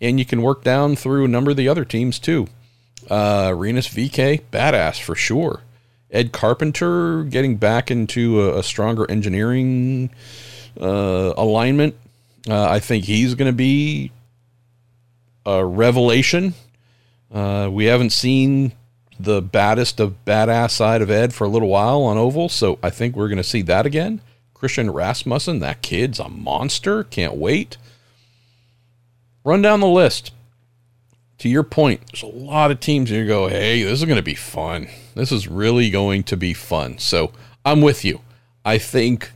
And you can work down through a number of the other teams too. Uh, Rinus VeeKay, badass for sure. Ed Carpenter getting back into a, a stronger engineering uh, alignment. Uh, I think he's going to be a revelation. Uh, we haven't seen the baddest of badass side of Ed for a little while on Oval, so I think we're going to see that again. Christian Rasmussen, that kid's a monster. Can't wait. Run down the list. To your point, there's a lot of teams you go, hey, this is going to be fun. This is really going to be fun. So I'm with you. I think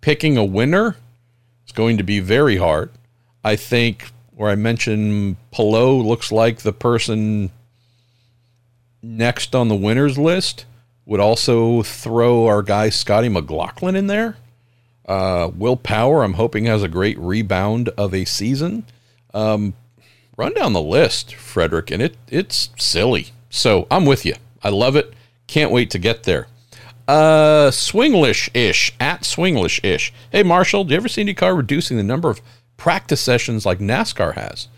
picking a winner is going to be very hard. I think where I mentioned Palou looks like the person next on the winners list would also throw our guy Scotty McLaughlin in there. Uh, Will Power, I'm hoping, has a great rebound of a season. Um, run down the list, Frederick, and it it's silly. So I'm with you. I love it. Can't wait to get there. Uh, Swinglish ish at Swinglish ish. Hey Marshall, do you ever see IndyCar reducing the number of practice sessions like NASCAR has?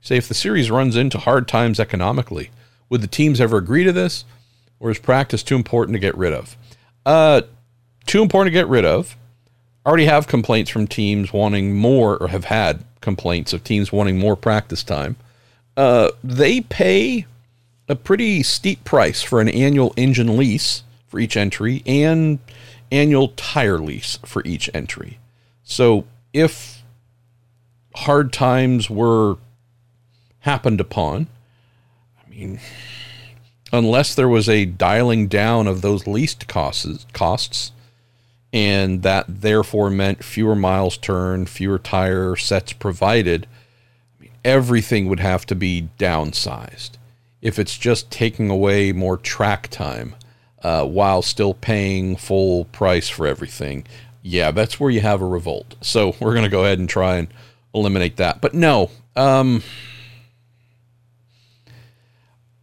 Say if the series runs into hard times economically, would the teams ever agree to this, or is practice too important to get rid of? Uh, too important to get rid of. Already have complaints from teams wanting more, or have had complaints of teams wanting more practice time. Uh, they pay a pretty steep price for an annual engine lease for each entry and annual tire lease for each entry. So if hard times were happened upon, mean, unless there was a dialing down of those leased costs, costs, and that therefore meant fewer miles turned, fewer tire sets provided, I mean, everything would have to be downsized. If it's just taking away more track time, uh, while still paying full price for everything. Yeah, that's where you have a revolt. So we're going to go ahead and try and eliminate that. But no, um,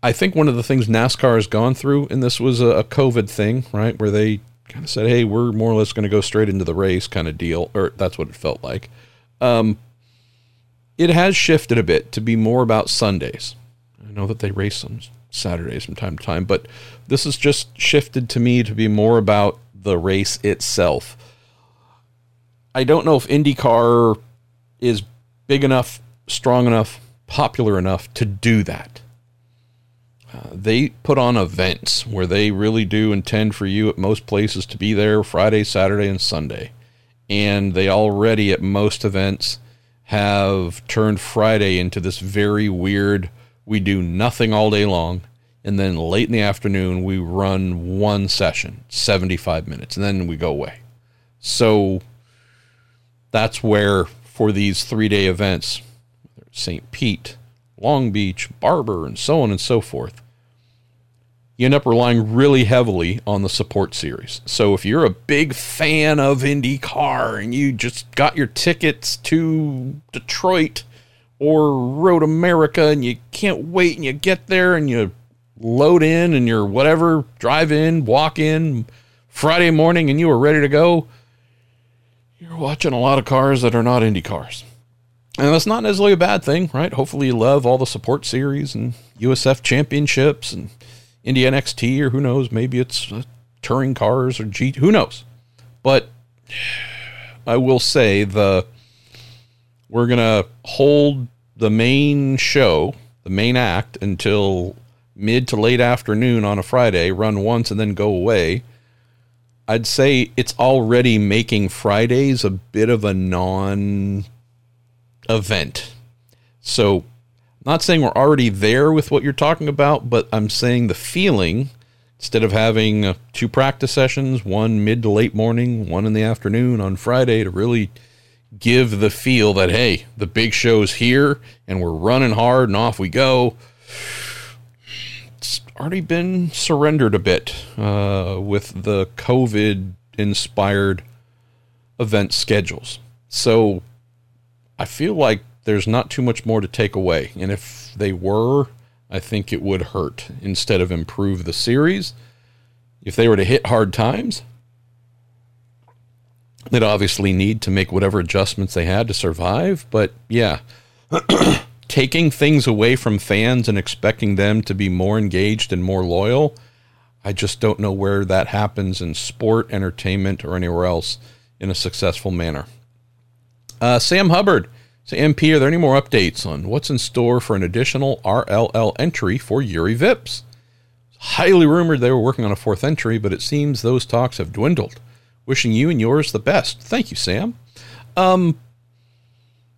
I think one of the things NASCAR has gone through, and this was a, COVID thing, right, where they kind of said, "Hey, we're more or less going to go straight into the race," kind of deal, or that's what it felt like. Um, it has shifted a bit to be more about Sundays. I know that they race some Saturdays from time to time, but this has just shifted to me to be more about the race itself. I don't know if IndyCar is big enough, strong enough, popular enough to do that. They put on events where they really do intend for you at most places to be there Friday, Saturday, and Sunday. And they already, at most events, have turned Friday into this very weird we do nothing all day long. And then late in the afternoon, we run one session, 75 minutes, and then we go away. So that's where, for these three day events, St. Pete, Long Beach, Barber, and so on and so forth, you end up relying really heavily on the support series. So if you're a big fan of IndyCar and you just got your tickets to Detroit or Road America and you can't wait and you get there and you load in and you're whatever, drive in, walk in Friday morning and you are ready to go, you're watching a lot of cars that are not Indy cars. And that's not necessarily a bad thing, right? Hopefully you love all the support series and USF championships and Indy NXT or who knows, maybe it's uh, touring cars or G, who knows. But I will say the we're to hold the main show, the main act, until mid to late afternoon on a Friday, run once and then go away. I'd say it's already making Fridays a bit of a non event. So, not saying we're already there with what you're talking about, but I'm saying the feeling instead of having uh, two practice sessions, one mid to late morning, one in the afternoon on Friday to really give the feel that hey, the big show's here and we're running hard and off we go. It's already been surrendered a bit uh, with the COVID inspired event schedules. So I feel like there's not too much more to take away. And if they were, I think it would hurt instead of improve the series. If they were to hit hard times, They'd obviously need to make whatever adjustments they had to survive. But yeah, taking things away from fans and expecting them to be more engaged and more loyal. I just don't know where that happens in sport, entertainment, or anywhere else in a successful manner. Uh, Sam Hubbard, say MP, are there any more updates on what's in store for an additional RLL entry for Juri Vips? Highly rumored they were working on a fourth entry, but it seems those talks have dwindled. Wishing you and yours the best. Thank you, Sam. Um,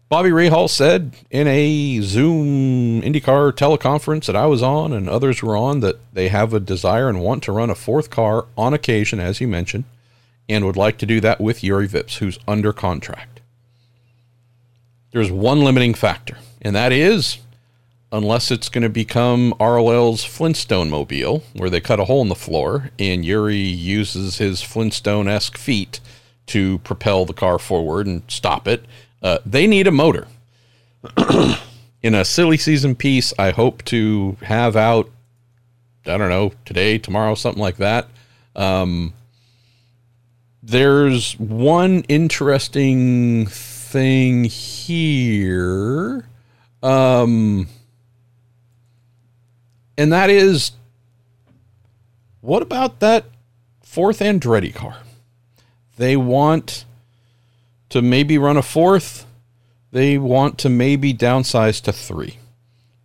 Bobby Rahal said in a Zoom IndyCar teleconference that I was on and others were on that they have a desire and want to run a fourth car on occasion, as you mentioned, and would like to do that with Juri Vips, who's under contract. There's one limiting factor, and that is unless it's going to become RLL's Flintstone mobile, where they cut a hole in the floor and Juri uses his Flintstone esque feet to propel the car forward and stop it. Uh, they need a motor. in a silly season piece, I hope to have out, I don't know, today, tomorrow, something like that. Um, there's one interesting thing here. Um, and that is what about that fourth Andretti car? They want to maybe run a fourth. They want to maybe downsize to three.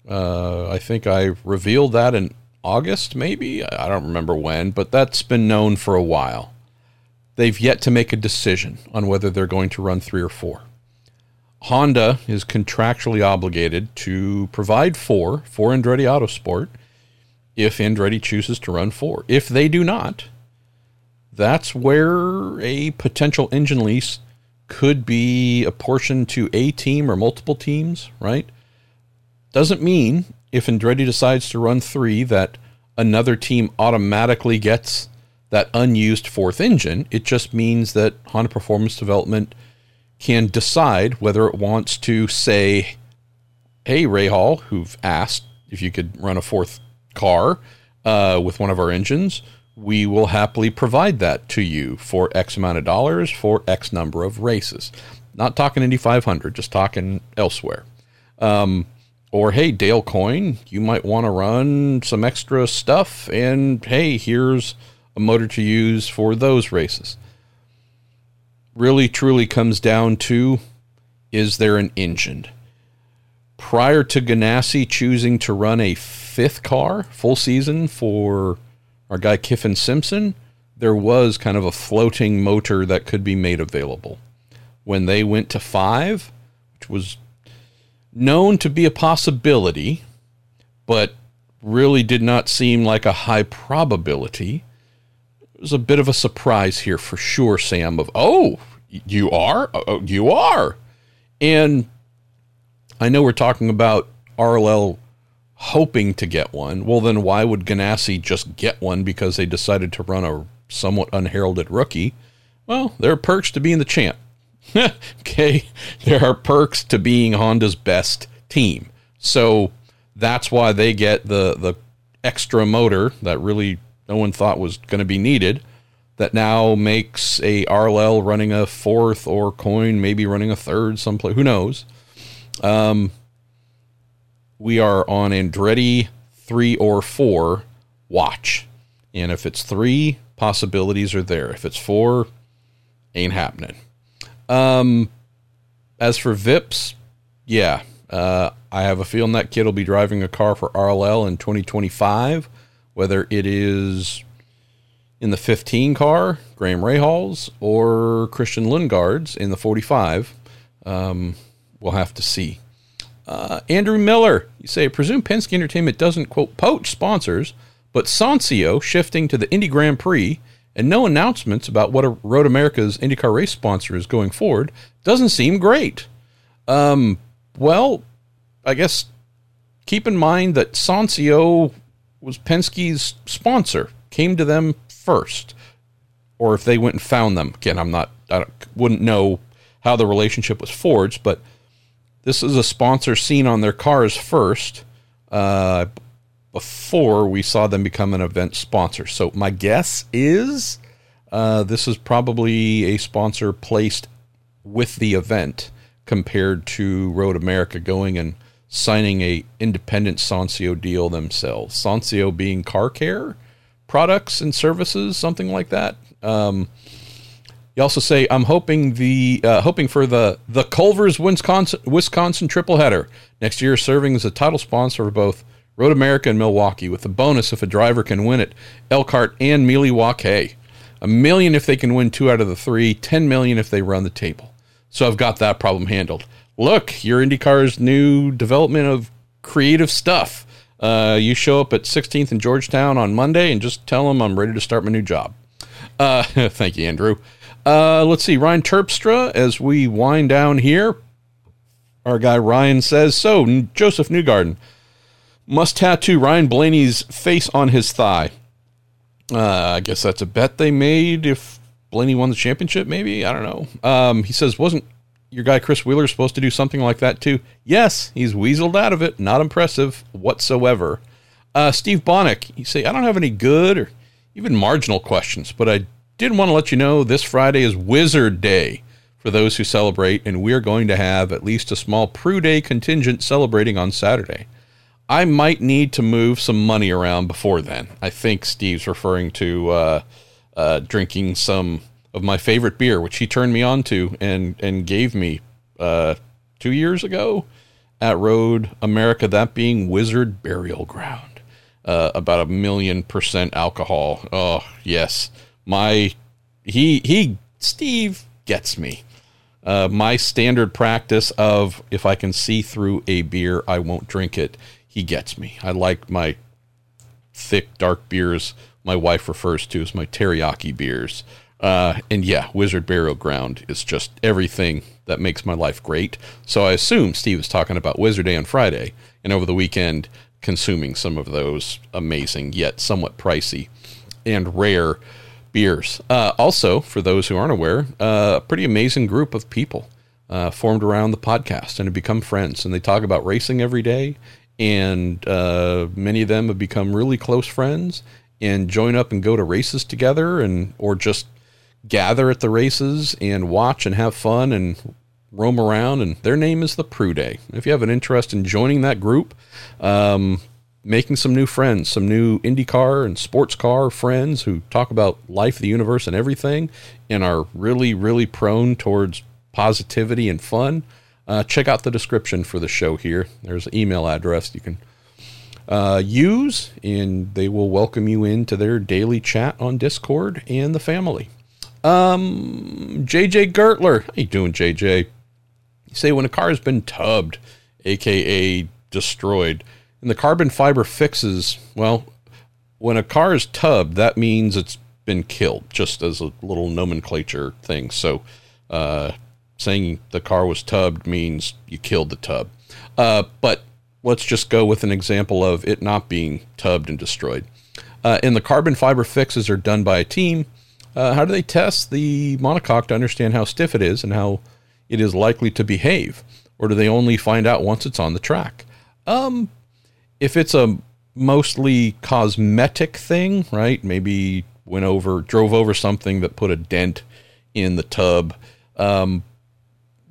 Uh, I think I revealed that in August, maybe. I don't remember when, but that's been known for a while. They've yet to make a decision on whether they're going to run three or four. Honda is contractually obligated to provide four for Andretti Autosport if Andretti chooses to run four. If they do not, that's where a potential engine lease could be apportioned to a team or multiple teams, right? Doesn't mean if Andretti decides to run three that another team automatically gets that unused fourth engine. It just means that Honda Performance Development can decide whether it wants to say, hey, Rahal, who've asked if you could run a fourth car uh, with one of our engines, we will happily provide that to you for X amount of dollars for X number of races. Not talking Indy 500, just talking elsewhere. Um, or hey, Dale Coyne, you might want to run some extra stuff, and hey, here's a motor to use for those races. Really, truly comes down to is there an engine? Prior to Ganassi choosing to run a fifth car full season for our guy Kyffin Simpson, there was kind of a floating motor that could be made available. When they went to five, which was known to be a possibility, but really did not seem like a high probability, it was a bit of a surprise here for sure, Sam. Of oh, you are, oh, oh you are, and I know we're talking about RLL hoping to get one. Well, then why would Ganassi just get one because they decided to run a somewhat unheralded rookie? Well, there are perks to being the champ. okay, there are perks to being Honda's best team. So that's why they get the the extra motor that really no one thought was going to be needed. That now makes a RLL running a fourth or Coyne maybe running a third someplace. Who knows? Um, we are on Andretti three or four watch. And if it's three, possibilities are there. If it's four, ain't happening. Um, as for Vips, yeah, uh, I have a feeling that kid will be driving a car for RLL in 2025, whether it is in the 15 car, Graham Rahal's, or Christian Lundgaard's in the 45. Um, we'll have to see. Uh, Andrew Miller, you say, presume Penske Entertainment doesn't, quote, poach sponsors, but Sonsio shifting to the Indy Grand Prix and no announcements about what Road America's IndyCar race sponsor is going forward doesn't seem great. Um, well, I guess keep in mind that Sonsio was Penske's sponsor, came to them first, or if they went and found them. Again, I'm not, I wouldn't know how the relationship was forged, but this is a sponsor seen on their cars first uh, before we saw them become an event sponsor. So my guess is uh, this is probably a sponsor placed with the event compared to Road America going and signing a independent Sonsio deal themselves. Sonsio being car care products and services, something like that. Um, you also say, "I'm hoping the uh, hoping for the the Culver's Wisconsin Wisconsin triple header next year, serving as a title sponsor for both Road America and Milwaukee, with a bonus if a driver can win it, Elkhart and Milwaukee. A million if they can win two out of the three, 10 million if they run the table. So I've got that problem handled. Look, your IndyCar's new development of creative stuff. Uh, you show up at 16th in Georgetown on Monday and just tell them I'm ready to start my new job. Uh, thank you, Andrew. Uh, let's see, Ryan Terpstra, as we wind down here, our guy Ryan says, So, Josef Newgarden must tattoo Ryan Blaney's face on his thigh. Uh, I guess that's a bet they made if Blaney won the championship, maybe? I don't know. Um, he says, Wasn't your guy Chris Wheeler is supposed to do something like that too? Yes, he's weaseled out of it. Not impressive whatsoever. Uh, Steve Bonnick, you say, I don't have any good or even marginal questions, but I did want to let you know this Friday is Wizard Day for those who celebrate, and we're going to have at least a small PrueDay contingent celebrating on Saturday. I might need to move some money around before then. I think Steve's referring to uh, uh, drinking some of my favorite beer, which he turned me on to and, and gave me uh, two years ago at Road America, that being Wizard Burial Ground. Uh, about a million percent alcohol. Oh, yes my he he Steve gets me. Uh, my standard practice of if I can see through a beer, I won't drink it. He gets me. I like my thick dark beers. My wife refers to as my teriyaki beers. Uh, and yeah, Wizard Burial Ground is just everything that makes my life great. So I assume Steve is talking about Wizard Day on Friday, and over the weekend consuming some of those amazing yet somewhat pricey and rare beers. Uh, also, for those who aren't aware, uh, a pretty amazing group of people uh, formed around the podcast and have become friends. And they talk about racing every day. And uh, many of them have become really close friends and join up and go to races together, and or just gather at the races and watch and have fun and roam around. And their name is the PrueDay. If you have an interest in joining that group, um, making some new friends, some new IndyCar and sports car friends who talk about life, the universe, and everything, and are really, really prone towards positivity and fun. Uh, check out the description for the show here. There's an email address you can uh, use, and they will welcome you into their daily chat on Discord and the family. Um, JJ Gertler, how you doing, JJ? You say when a car has been tubbed, aka destroyed, and the carbon fiber fixes, well, when a car is tubbed, that means it's been killed, just as a little nomenclature thing. So, uh, saying the car was tubbed means you killed the tub. Uh, but let's just go with an example of it not being tubbed and destroyed. Uh, and the carbon fiber fixes are done by a team. Uh, how do they test the monocoque to understand how stiff it is and how it is likely to behave? Or do they only find out once it's on the track? Um, if it's a mostly cosmetic thing, right? Maybe went over, drove over something that put a dent in the tub. Um,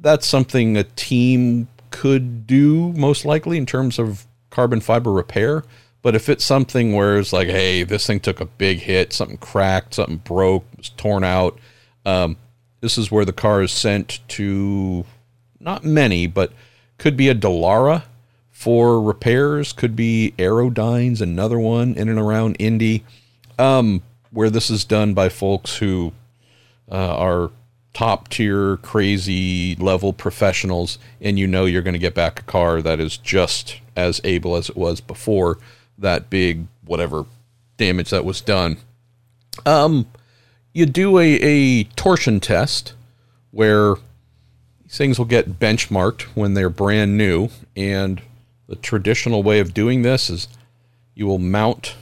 that's something a team could do most likely in terms of carbon fiber repair. But if it's something where it's like, hey, this thing took a big hit, something cracked, something broke, was torn out, um, this is where the car is sent to not many, but could be a Dallara for repairs could be Aerodines, another one in and around Indy, um, where this is done by folks who uh, are top tier, crazy level professionals, and you know you're going to get back a car that is just as able as it was before that big whatever damage that was done. Um, you do a, a torsion test where these things will get benchmarked when they're brand new, and the traditional way of doing this is you will mount,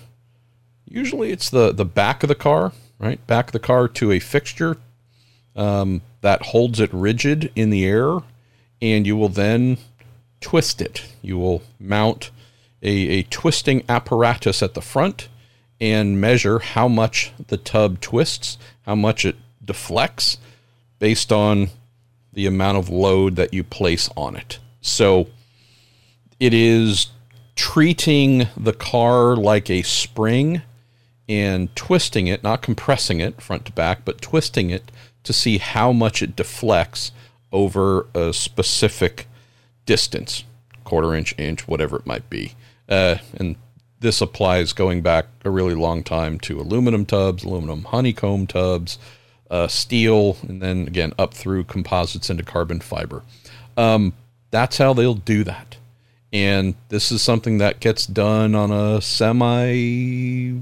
usually it's the, the back of the car, right? Back of the car to a fixture um, that holds it rigid in the air, and you will then twist it. You will mount a, a twisting apparatus at the front and measure how much the tub twists, how much it deflects based on the amount of load that you place on it. So it is treating the car like a spring and twisting it, not compressing it front to back, but twisting it to see how much it deflects over a specific distance quarter inch, inch, whatever it might be. Uh, and this applies going back a really long time to aluminum tubs, aluminum honeycomb tubs, uh, steel, and then again up through composites into carbon fiber. Um, that's how they'll do that. And this is something that gets done on a semi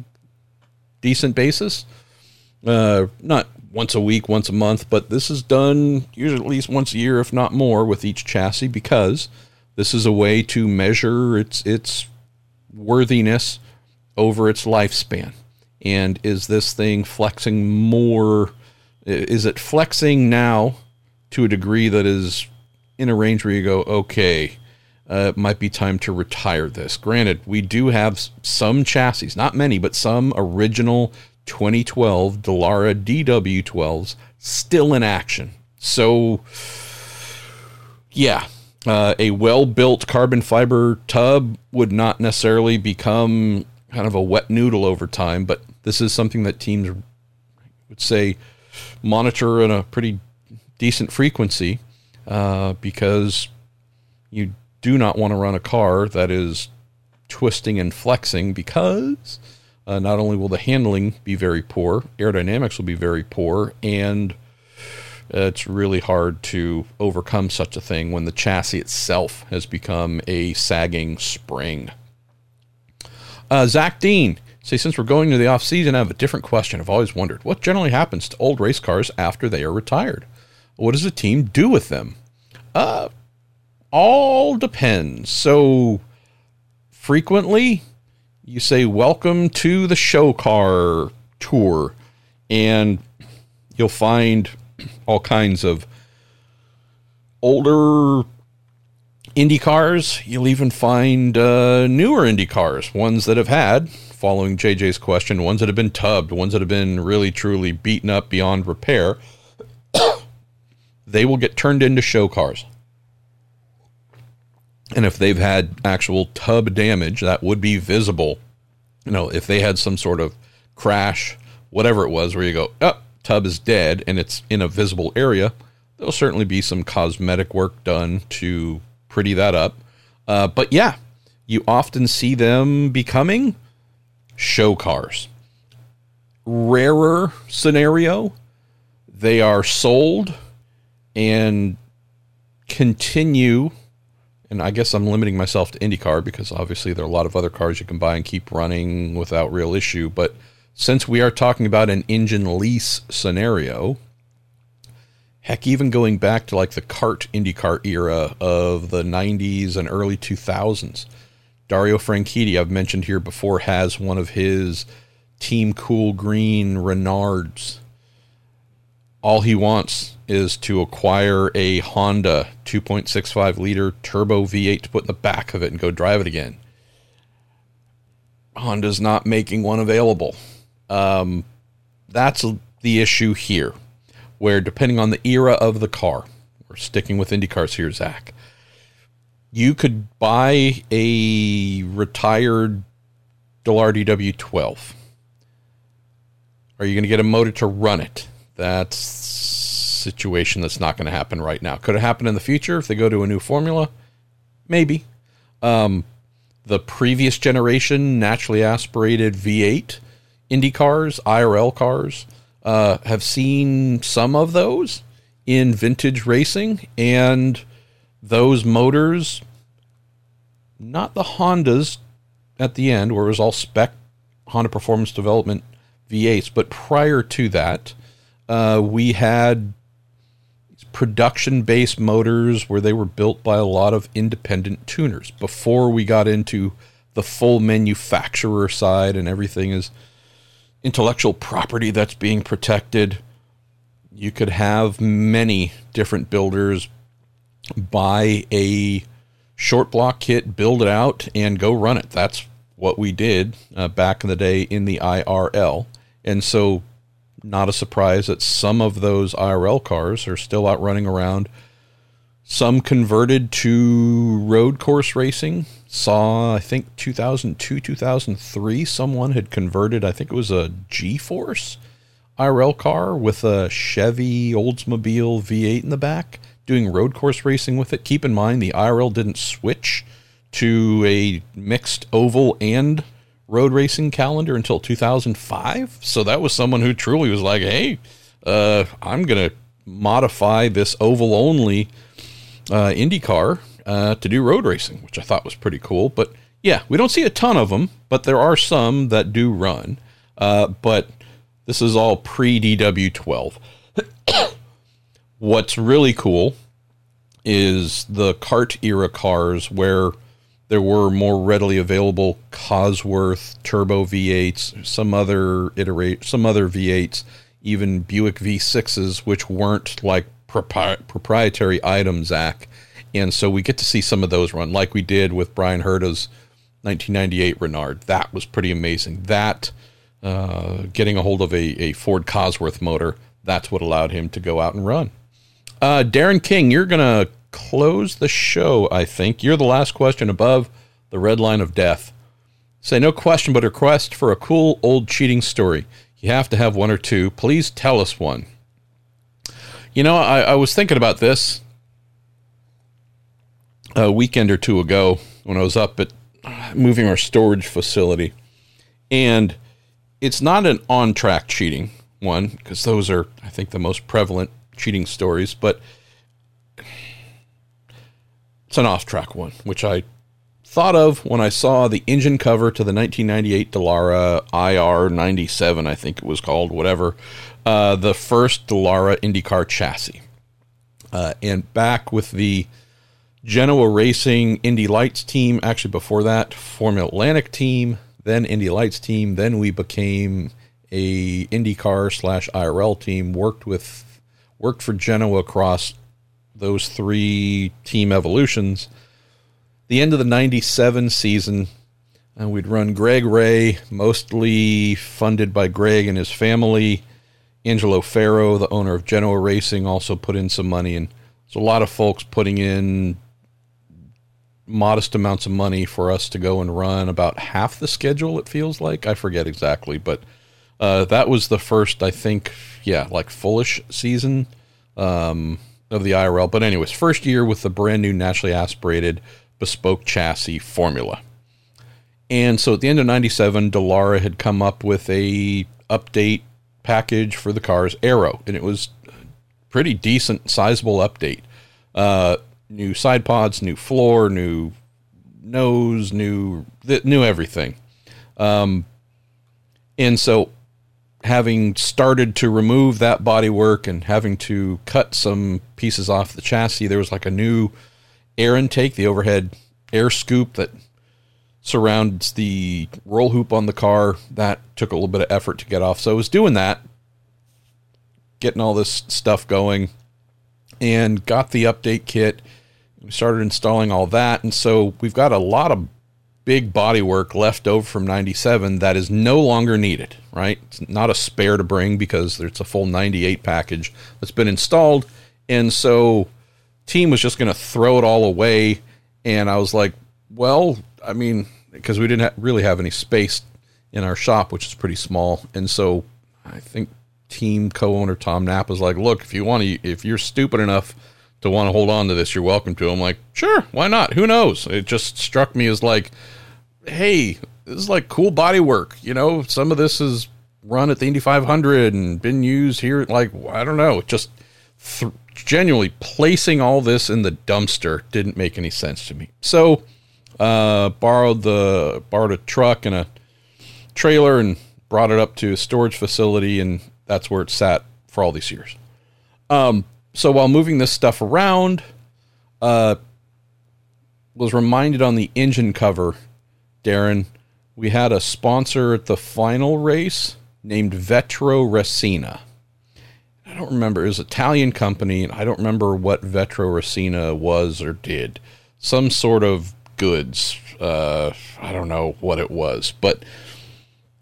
decent basis. Uh, not once a week, once a month, but this is done usually at least once a year, if not more, with each chassis because this is a way to measure its its worthiness over its lifespan. And is this thing flexing more? Is it flexing now to a degree that is in a range where you go, okay, uh, it might be time to retire this. Granted, we do have some chassis, not many, but some original 2012 Dallara DW12s still in action. So, yeah, uh, a well built carbon fiber tub would not necessarily become kind of a wet noodle over time, but this is something that teams would say monitor in a pretty decent frequency uh, because you do not want to run a car that is twisting and flexing because uh, not only will the handling be very poor, aerodynamics will be very poor, and uh, it's really hard to overcome such a thing when the chassis itself has become a sagging spring. Uh, Zach Dean say since we're going to the off season, I have a different question. I've always wondered what generally happens to old race cars after they are retired. What does the team do with them? Uh, all depends. So frequently, you say, Welcome to the show car tour, and you'll find all kinds of older Indy cars. You'll even find uh, newer Indy cars, ones that have had, following JJ's question, ones that have been tubbed, ones that have been really truly beaten up beyond repair. they will get turned into show cars. And if they've had actual tub damage, that would be visible. You know, if they had some sort of crash, whatever it was, where you go, oh, tub is dead and it's in a visible area, there'll certainly be some cosmetic work done to pretty that up. Uh, but yeah, you often see them becoming show cars. Rarer scenario, they are sold and continue and I guess I'm limiting myself to IndyCar because obviously there are a lot of other cars you can buy and keep running without real issue. But since we are talking about an engine lease scenario, heck, even going back to like the CART IndyCar era of the 90s and early 2000s, Dario Franchitti, I've mentioned here before, has one of his Team Kool Green Renards. All he wants is to acquire a Honda 2.65 liter turbo V8 to put in the back of it and go drive it again. Honda's not making one available. Um, that's the issue here, where depending on the era of the car, we're sticking with Indy cars here, Zach. You could buy a retired Dallara DW12. Are you going to get a motor to run it? That's situation that's not going to happen right now. Could it happen in the future if they go to a new formula? Maybe. Um, the previous generation naturally aspirated V8 Indy cars, IRL cars, uh, have seen some of those in vintage racing, and those motors, not the Hondas at the end, where it was all spec Honda Performance Development V8s, but prior to that, uh, we had production based motors where they were built by a lot of independent tuners. Before we got into the full manufacturer side and everything is intellectual property that's being protected. You could have many different builders buy a short block kit, build it out, and go run it. That's what we did uh, back in the day in the IRL. And so not a surprise that some of those IRL cars are still out running around Some converted to road course racing. Saw, I think, 2002, 2003, someone had converted, I think it was a G Force IRL car with a Chevy Oldsmobile V8 in the back, doing road course racing with it. Keep in mind, the IRL didn't switch to a mixed oval and road racing calendar until 2005. So that was someone who truly was like, hey, uh, I'm going to modify this oval only uh, IndyCar uh, to do road racing, which I thought was pretty cool. But yeah, we don't see a ton of them, but there are some that do run. Uh, but this is all pre DW12. What's really cool is the CART era cars where there were more readily available Cosworth turbo V8s, some other iterate, some other V8s, even Buick V6s, which weren't like propri- proprietary items, Zach. And so we get to see some of those run, like we did with Bryan Herta's 1998 Renard. That was pretty amazing. That uh, getting a hold of a, a Ford Cosworth motor, that's what allowed him to go out and run. Uh, Darren King, you're going to close the show, I think. You're the last question above the red line of death. Say no question, but a request for a cool old cheating story. You have to have one or two. Please tell us one. You know, I, I was thinking about this a weekend or two ago when I was up at uh, moving our storage facility. And it's not an on track cheating one, because those are, I think, the most prevalent cheating stories, but it's an off track one, which I thought of when I saw the engine cover to the 1998 Dallara IR 97, I think it was called, whatever, uh, the first Dallara IndyCar chassis. Uh, and back with the Genoa Racing Indy Lights team, actually before that, Formula Atlantic team, then Indy Lights team, then we became a IndyCar slash IRL team, worked with worked for Genoa across those three team evolutions. The end of the 97 season, and we'd run Greg Ray, mostly funded by Greg and his family. Angelo Ferro, the owner of Genoa Racing, also put in some money, and there's a lot of folks putting in modest amounts of money for us to go and run about half the schedule. It feels like I forget exactly, but uh, that was the first, I think, yeah, like fullish season. Um, of the IRL. But anyways, first year with the brand new naturally aspirated bespoke chassis formula. And so at the end of 97, Dallara had come up with a update package for the car's aero, and it was pretty decent, sizable update. Uh, new side pods, new floor, new nose, new th- new everything. Um, and so having started to remove that bodywork and having to cut some pieces off the chassis, there was like a new air intake, the overhead air scoop that surrounds the roll hoop on the car. That took a little bit of effort to get off. So I was doing that, getting all this stuff going, and got the update kit. We started installing all that. And so we've got a lot of big body work left over from 97 that is no longer needed, right? It's not a spare to bring because it's a full 98 package that's been installed. And so team was just going to throw it all away. And I was like, well, I mean, because we didn't ha- really have any space in our shop, which is pretty small. And so I think team co-owner Tom Knapp was like, look, if you want to, if you're stupid enough to want to hold on to this, you're welcome to. I'm like, sure, why not? Who knows? It just struck me as like, hey, this is like cool body work. You know, some of this is run at the Indy 500 and been used here. Like, I don't know, just th- genuinely placing all this in the dumpster didn't make any sense to me. So, uh, borrowed the borrowed a truck and a trailer and brought it up to a storage facility, and that's where it sat for all these years. Um, so while moving this stuff around, uh, was reminded on the engine cover Darren, we had a sponsor at the final race named Vetro Resina. I don't remember. It was an Italian company, and I don't remember what Vetro Resina was or did. Some sort of goods. Uh, I don't know what it was, but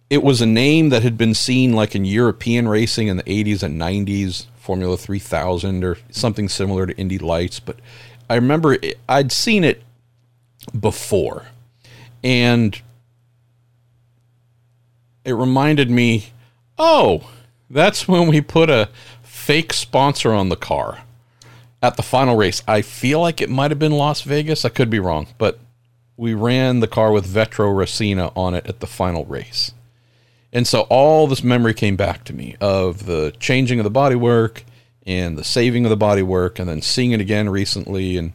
it was a name that had been seen like in European racing in the 80s and 90s, Formula 3000 or something similar to Indy Lights, but I remember it, I'd seen it before, and it reminded me, oh, that's when we put a fake sponsor on the car at the final race. I feel like it might have been Las Vegas. I could be wrong, but we ran the car with Vetro Resina on it at the final race. And so all this memory came back to me of the changing of the bodywork and the saving of the bodywork, and then seeing it again recently and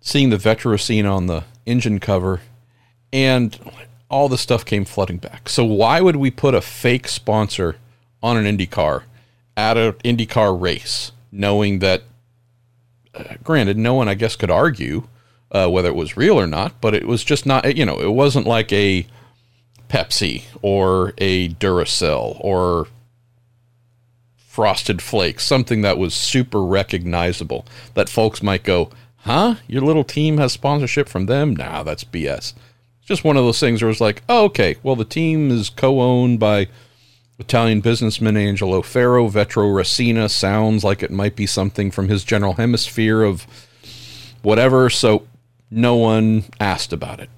seeing the Vetro Resina on the engine cover. And all the stuff came flooding back. So why would we put a fake sponsor on an Indy car at an IndyCar race, knowing that, granted, no one I guess could argue uh, whether it was real or not, but it was just not. You know, it wasn't like a Pepsi or a Duracell or Frosted Flakes, something that was super recognizable that folks might go, huh? Your little team has sponsorship from them? Nah, that's BS. It's just one of those things where it's like, oh, okay, well, the team is co owned by Italian businessman Angelo Ferro. Vetro Resina sounds like it might be something from his general hemisphere of whatever, so no one asked about it.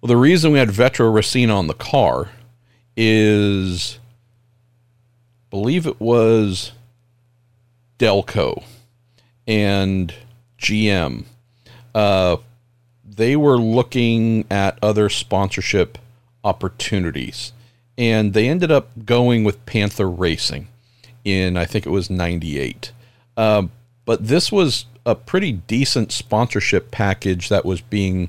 Well, the reason we had Vetro Resina on the car is, believe it was Delco and GM. Uh, they were looking at other sponsorship opportunities and they ended up going with Panther Racing in I think it was '98. Um, but this was a pretty decent sponsorship package that was being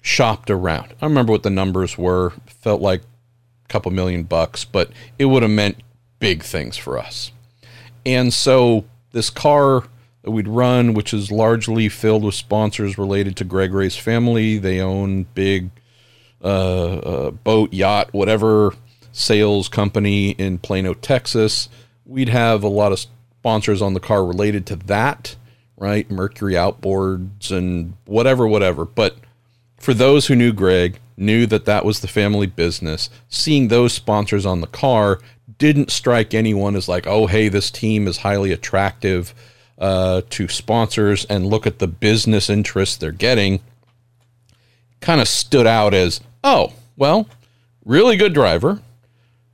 shopped around. I remember what the numbers were. Felt like a couple million bucks, but it would have meant big things for us. And so this car that we'd run, which is largely filled with sponsors related to Greg Ray's family, they own big uh, uh, boat, yacht, whatever sales company in Plano, Texas. We'd have a lot of sponsors on the car related to that, right? Mercury outboards and whatever, whatever. But for those who knew Greg, knew that that was the family business, seeing those sponsors on the car didn't strike anyone as like, oh, hey, this team is highly attractive uh, to sponsors and look at the business interests they're getting. Kind of stood out as, oh, well, really good driver,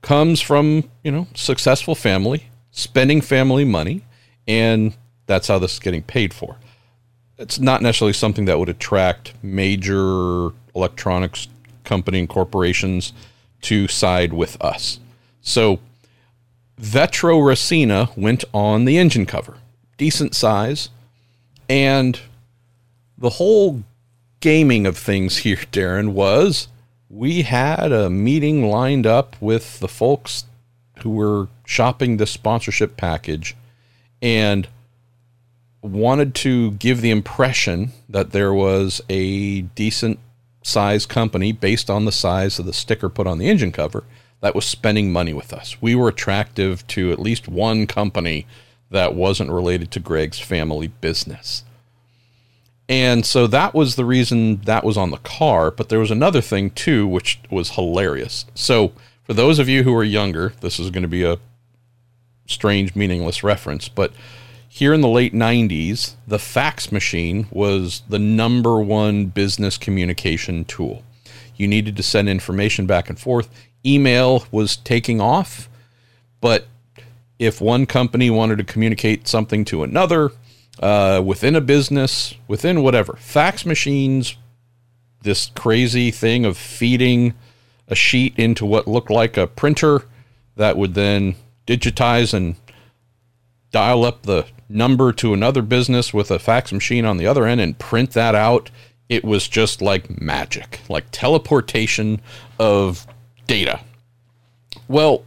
comes from, you know, successful family, spending family money, and that's how this is getting paid for. It's not necessarily something that would attract major electronics company and corporations to side with us. So Vetro Resina went on the engine cover. Decent size. And the whole gaming of things here, Darren, was we had a meeting lined up with the folks who were shopping the sponsorship package and wanted to give the impression that there was a decent size company based on the size of the sticker put on the engine cover that was spending money with us. We were attractive to at least one company that wasn't related to Greg's family business. And so that was the reason that was on the car. But there was another thing too, which was hilarious. So for those of you who are younger, this is going to be a strange, meaningless reference. But here in the late 90s, the fax machine was the number one business communication tool. You needed to send information back and forth. Email was taking off, but if one company wanted to communicate something to another, uh, within a business, within whatever. Fax machines, this crazy thing of feeding a sheet into what looked like a printer that would then digitize and dial up the number to another business with a fax machine on the other end and print that out. It was just like magic, like teleportation of data. Well,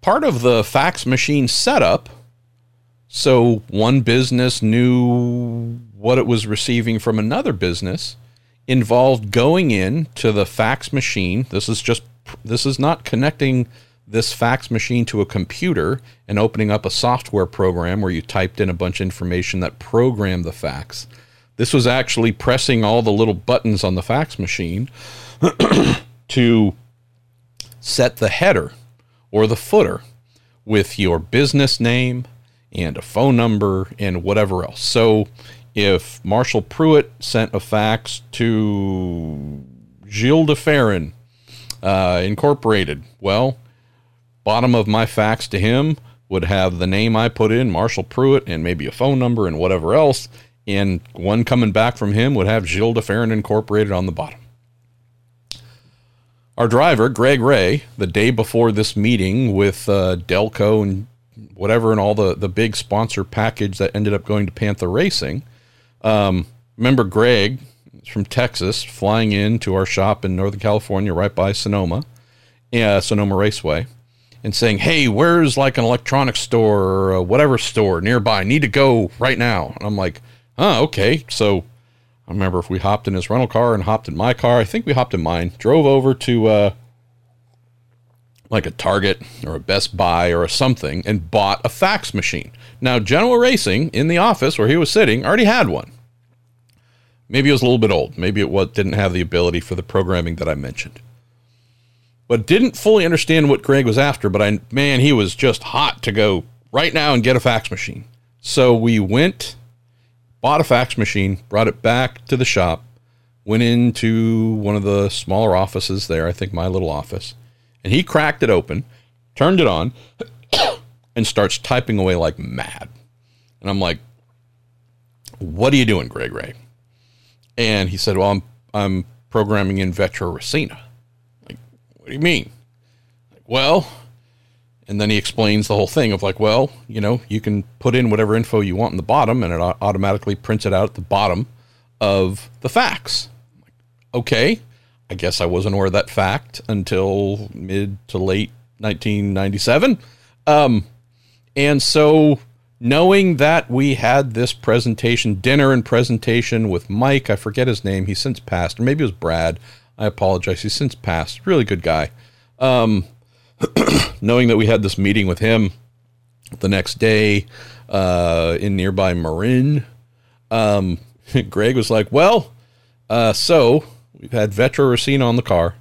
part of the fax machine setup so one business knew what it was receiving from another business involved going in to the fax machine. This is just this is not connecting this fax machine to a computer and opening up a software program where you typed in a bunch of information that programmed the fax. This was actually pressing all the little buttons on the fax machine to set the header or the footer with your business name, and a phone number and whatever else. So if Marshall Pruett sent a fax to Gilles de uh, Incorporated, well, bottom of my fax to him would have the name I put in, Marshall Pruett, and maybe a phone number and whatever else. And one coming back from him would have Gilles de Incorporated on the bottom. Our driver, Greg Ray, the day before this meeting with uh, Delco and whatever and all the, the big sponsor package that ended up going to Panther Racing. Um, remember Greg from Texas flying in to our shop in Northern California, right by Sonoma, uh, Sonoma Raceway, and saying, "Hey, where's like an electronics store or a whatever store nearby? Need to go right now." And I'm like, "Oh, okay." So I remember if we hopped in his rental car and hopped in my car. I think we hopped in mine. Drove over to uh, like a Target or a Best Buy or something and bought a fax machine. Now, Genoa Racing in the office where he was sitting already had one. Maybe it was a little bit old. Maybe it was, didn't have the ability for the programming that I mentioned. But didn't fully understand what Greg was after. But I, man, he was just hot to go right now and get a fax machine. So we went bought a fax machine, brought it back to the shop, went into one of the smaller offices there, I think my little office, and he cracked it open, turned it on, and starts typing away like mad. And I'm like, "What are you doing, Greg Ray?" And he said, "Well, I'm I'm programming in Vetro Resina." Like, what do you mean? Like, well, and then he explains the whole thing of like, well, you know, you can put in whatever info you want in the bottom and it automatically prints it out at the bottom of the fax. Like, okay, I guess I wasn't aware of that fact until mid to late 1997. Um, and so knowing that we had this presentation, dinner and presentation with Mike, I forget his name, he's since passed, or maybe it was Brad. I apologize. He's since passed. Really good guy. Um, knowing that we had this meeting with him the next day uh, in nearby Marin, um, Greg was like, "Well, uh, so we've had Vetro Resina on the car,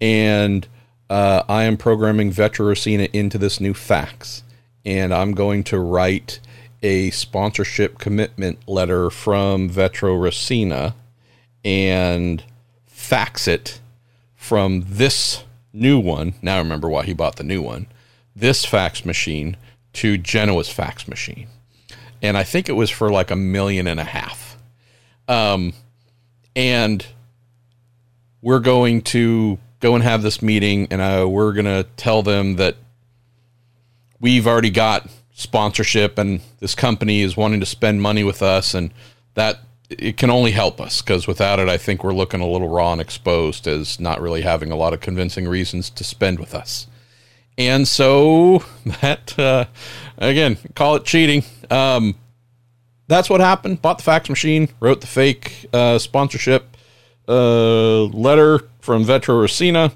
and uh, I am programming Vetro Resina into this new fax, and I'm going to write a sponsorship commitment letter from Vetro Resina and fax it from this." new one. Now I remember why he bought the new one. This fax machine to Genoa's fax machine. And I think it was for like a million and a half. Um, and we're going to go and have this meeting, and uh, we're going to tell them that we've already got sponsorship, and this company is wanting to spend money with us, and that it can only help us because without it, I think we're looking a little raw and exposed as not really having a lot of convincing reasons to spend with us. And so that, uh, again, call it cheating. Um, that's what happened. Bought the fax machine, wrote the fake uh, sponsorship uh, letter from Vetro Resina,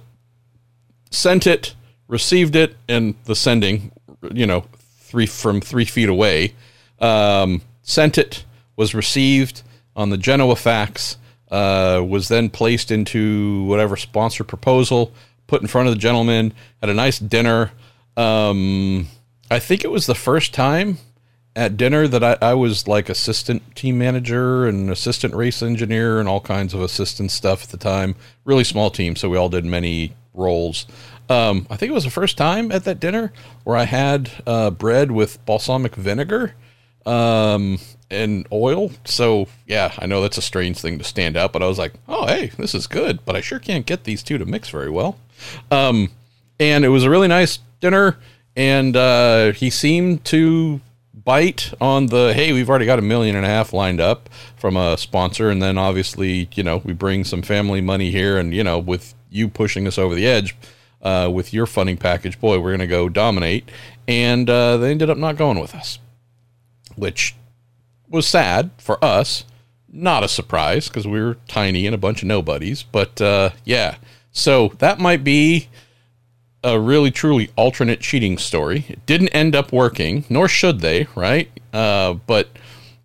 sent it, received it, and the sending, you know, three from three feet away, um, sent it, was received on the Genoa fax, uh, was then placed into whatever sponsor proposal, put in front of the gentleman, had a nice dinner. Um, I think it was the first time at dinner that I, I, was like assistant team manager and assistant race engineer and all kinds of assistant stuff at the time. Really small team, so we all did many roles. Um, I think it was the first time at that dinner where I had uh, bread with balsamic vinegar um, and oil. So yeah, I know that's a strange thing to stand out, but I was like, oh hey, this is good. But I sure can't get these two to mix very well. Um, and it was a really nice dinner, and uh, he seemed to bite on the hey, we've already got a million and a half lined up from a sponsor, and then obviously you know we bring some family money here, and you know with you pushing us over the edge. Uh, with your funding package, boy, we're going to go dominate. And uh, they ended up not going with us, which was sad for us. Not a surprise because we were tiny and a bunch of nobodies. But uh, yeah, so that might be a really truly alternate cheating story. It didn't end up working, nor should they, right? Uh, but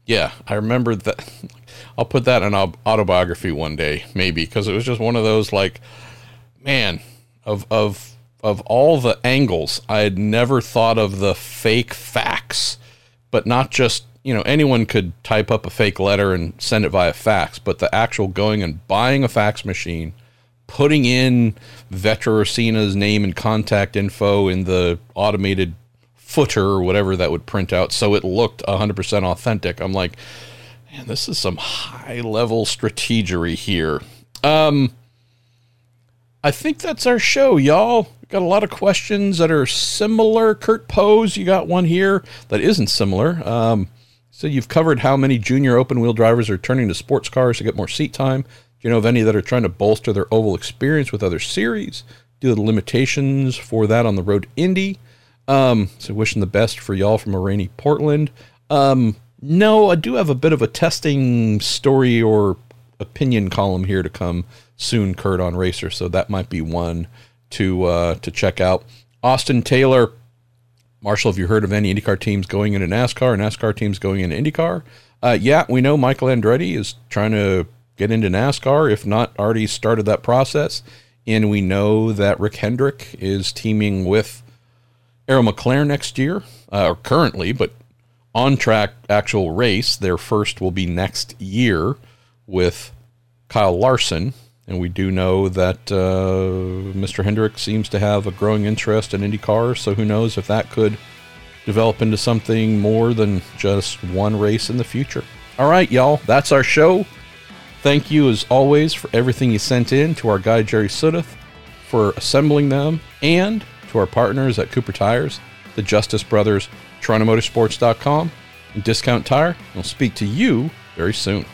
yeah, I remember that. I'll put that in an autobiography one day, maybe, because it was just one of those like, man, of of of all the angles, I had never thought of the fake facts but not just you know anyone could type up a fake letter and send it via fax, but the actual going and buying a fax machine, putting in Vetro Resina's name and contact info in the automated footer or whatever that would print out so it looked 100% authentic. I'm like, man, this is some high level strategery here. Um, I think that's our show, y'all. Got a lot of questions that are similar. Kurt Pose, you got one here that isn't similar. Um, so you've covered how many junior open wheel drivers are turning to sports cars to get more seat time. Do you know of any that are trying to bolster their oval experience with other series? Do the limitations for that on the road Indy? Um, so wishing the best for y'all from a rainy Portland. Um, no, I do have a bit of a testing story or opinion column here to come soon, Kurt, on Racer. So that might be one to uh, to check out. Austin Taylor, Marshall, have you heard of any IndyCar teams going into NASCAR, NASCAR teams going into IndyCar? Uh, yeah, we know Michael Andretti is trying to get into NASCAR, if not already started that process. And we know that Rick Hendrick is teaming with Arrow McLaren next year, uh, or currently, but on track actual race. Their first will be next year with Kyle Larson. And we do know that uh, Mr. Hendrick seems to have a growing interest in IndyCar. So who knows if that could develop into something more than just one race in the future. All right, y'all, that's our show. Thank you, as always, for everything you sent in to our guy, Jerry Sudduth, for assembling them, and to our partners at Cooper Tires, the Justice Brothers, TorontoMotorsports.com, and Discount Tire. We'll speak to you very soon.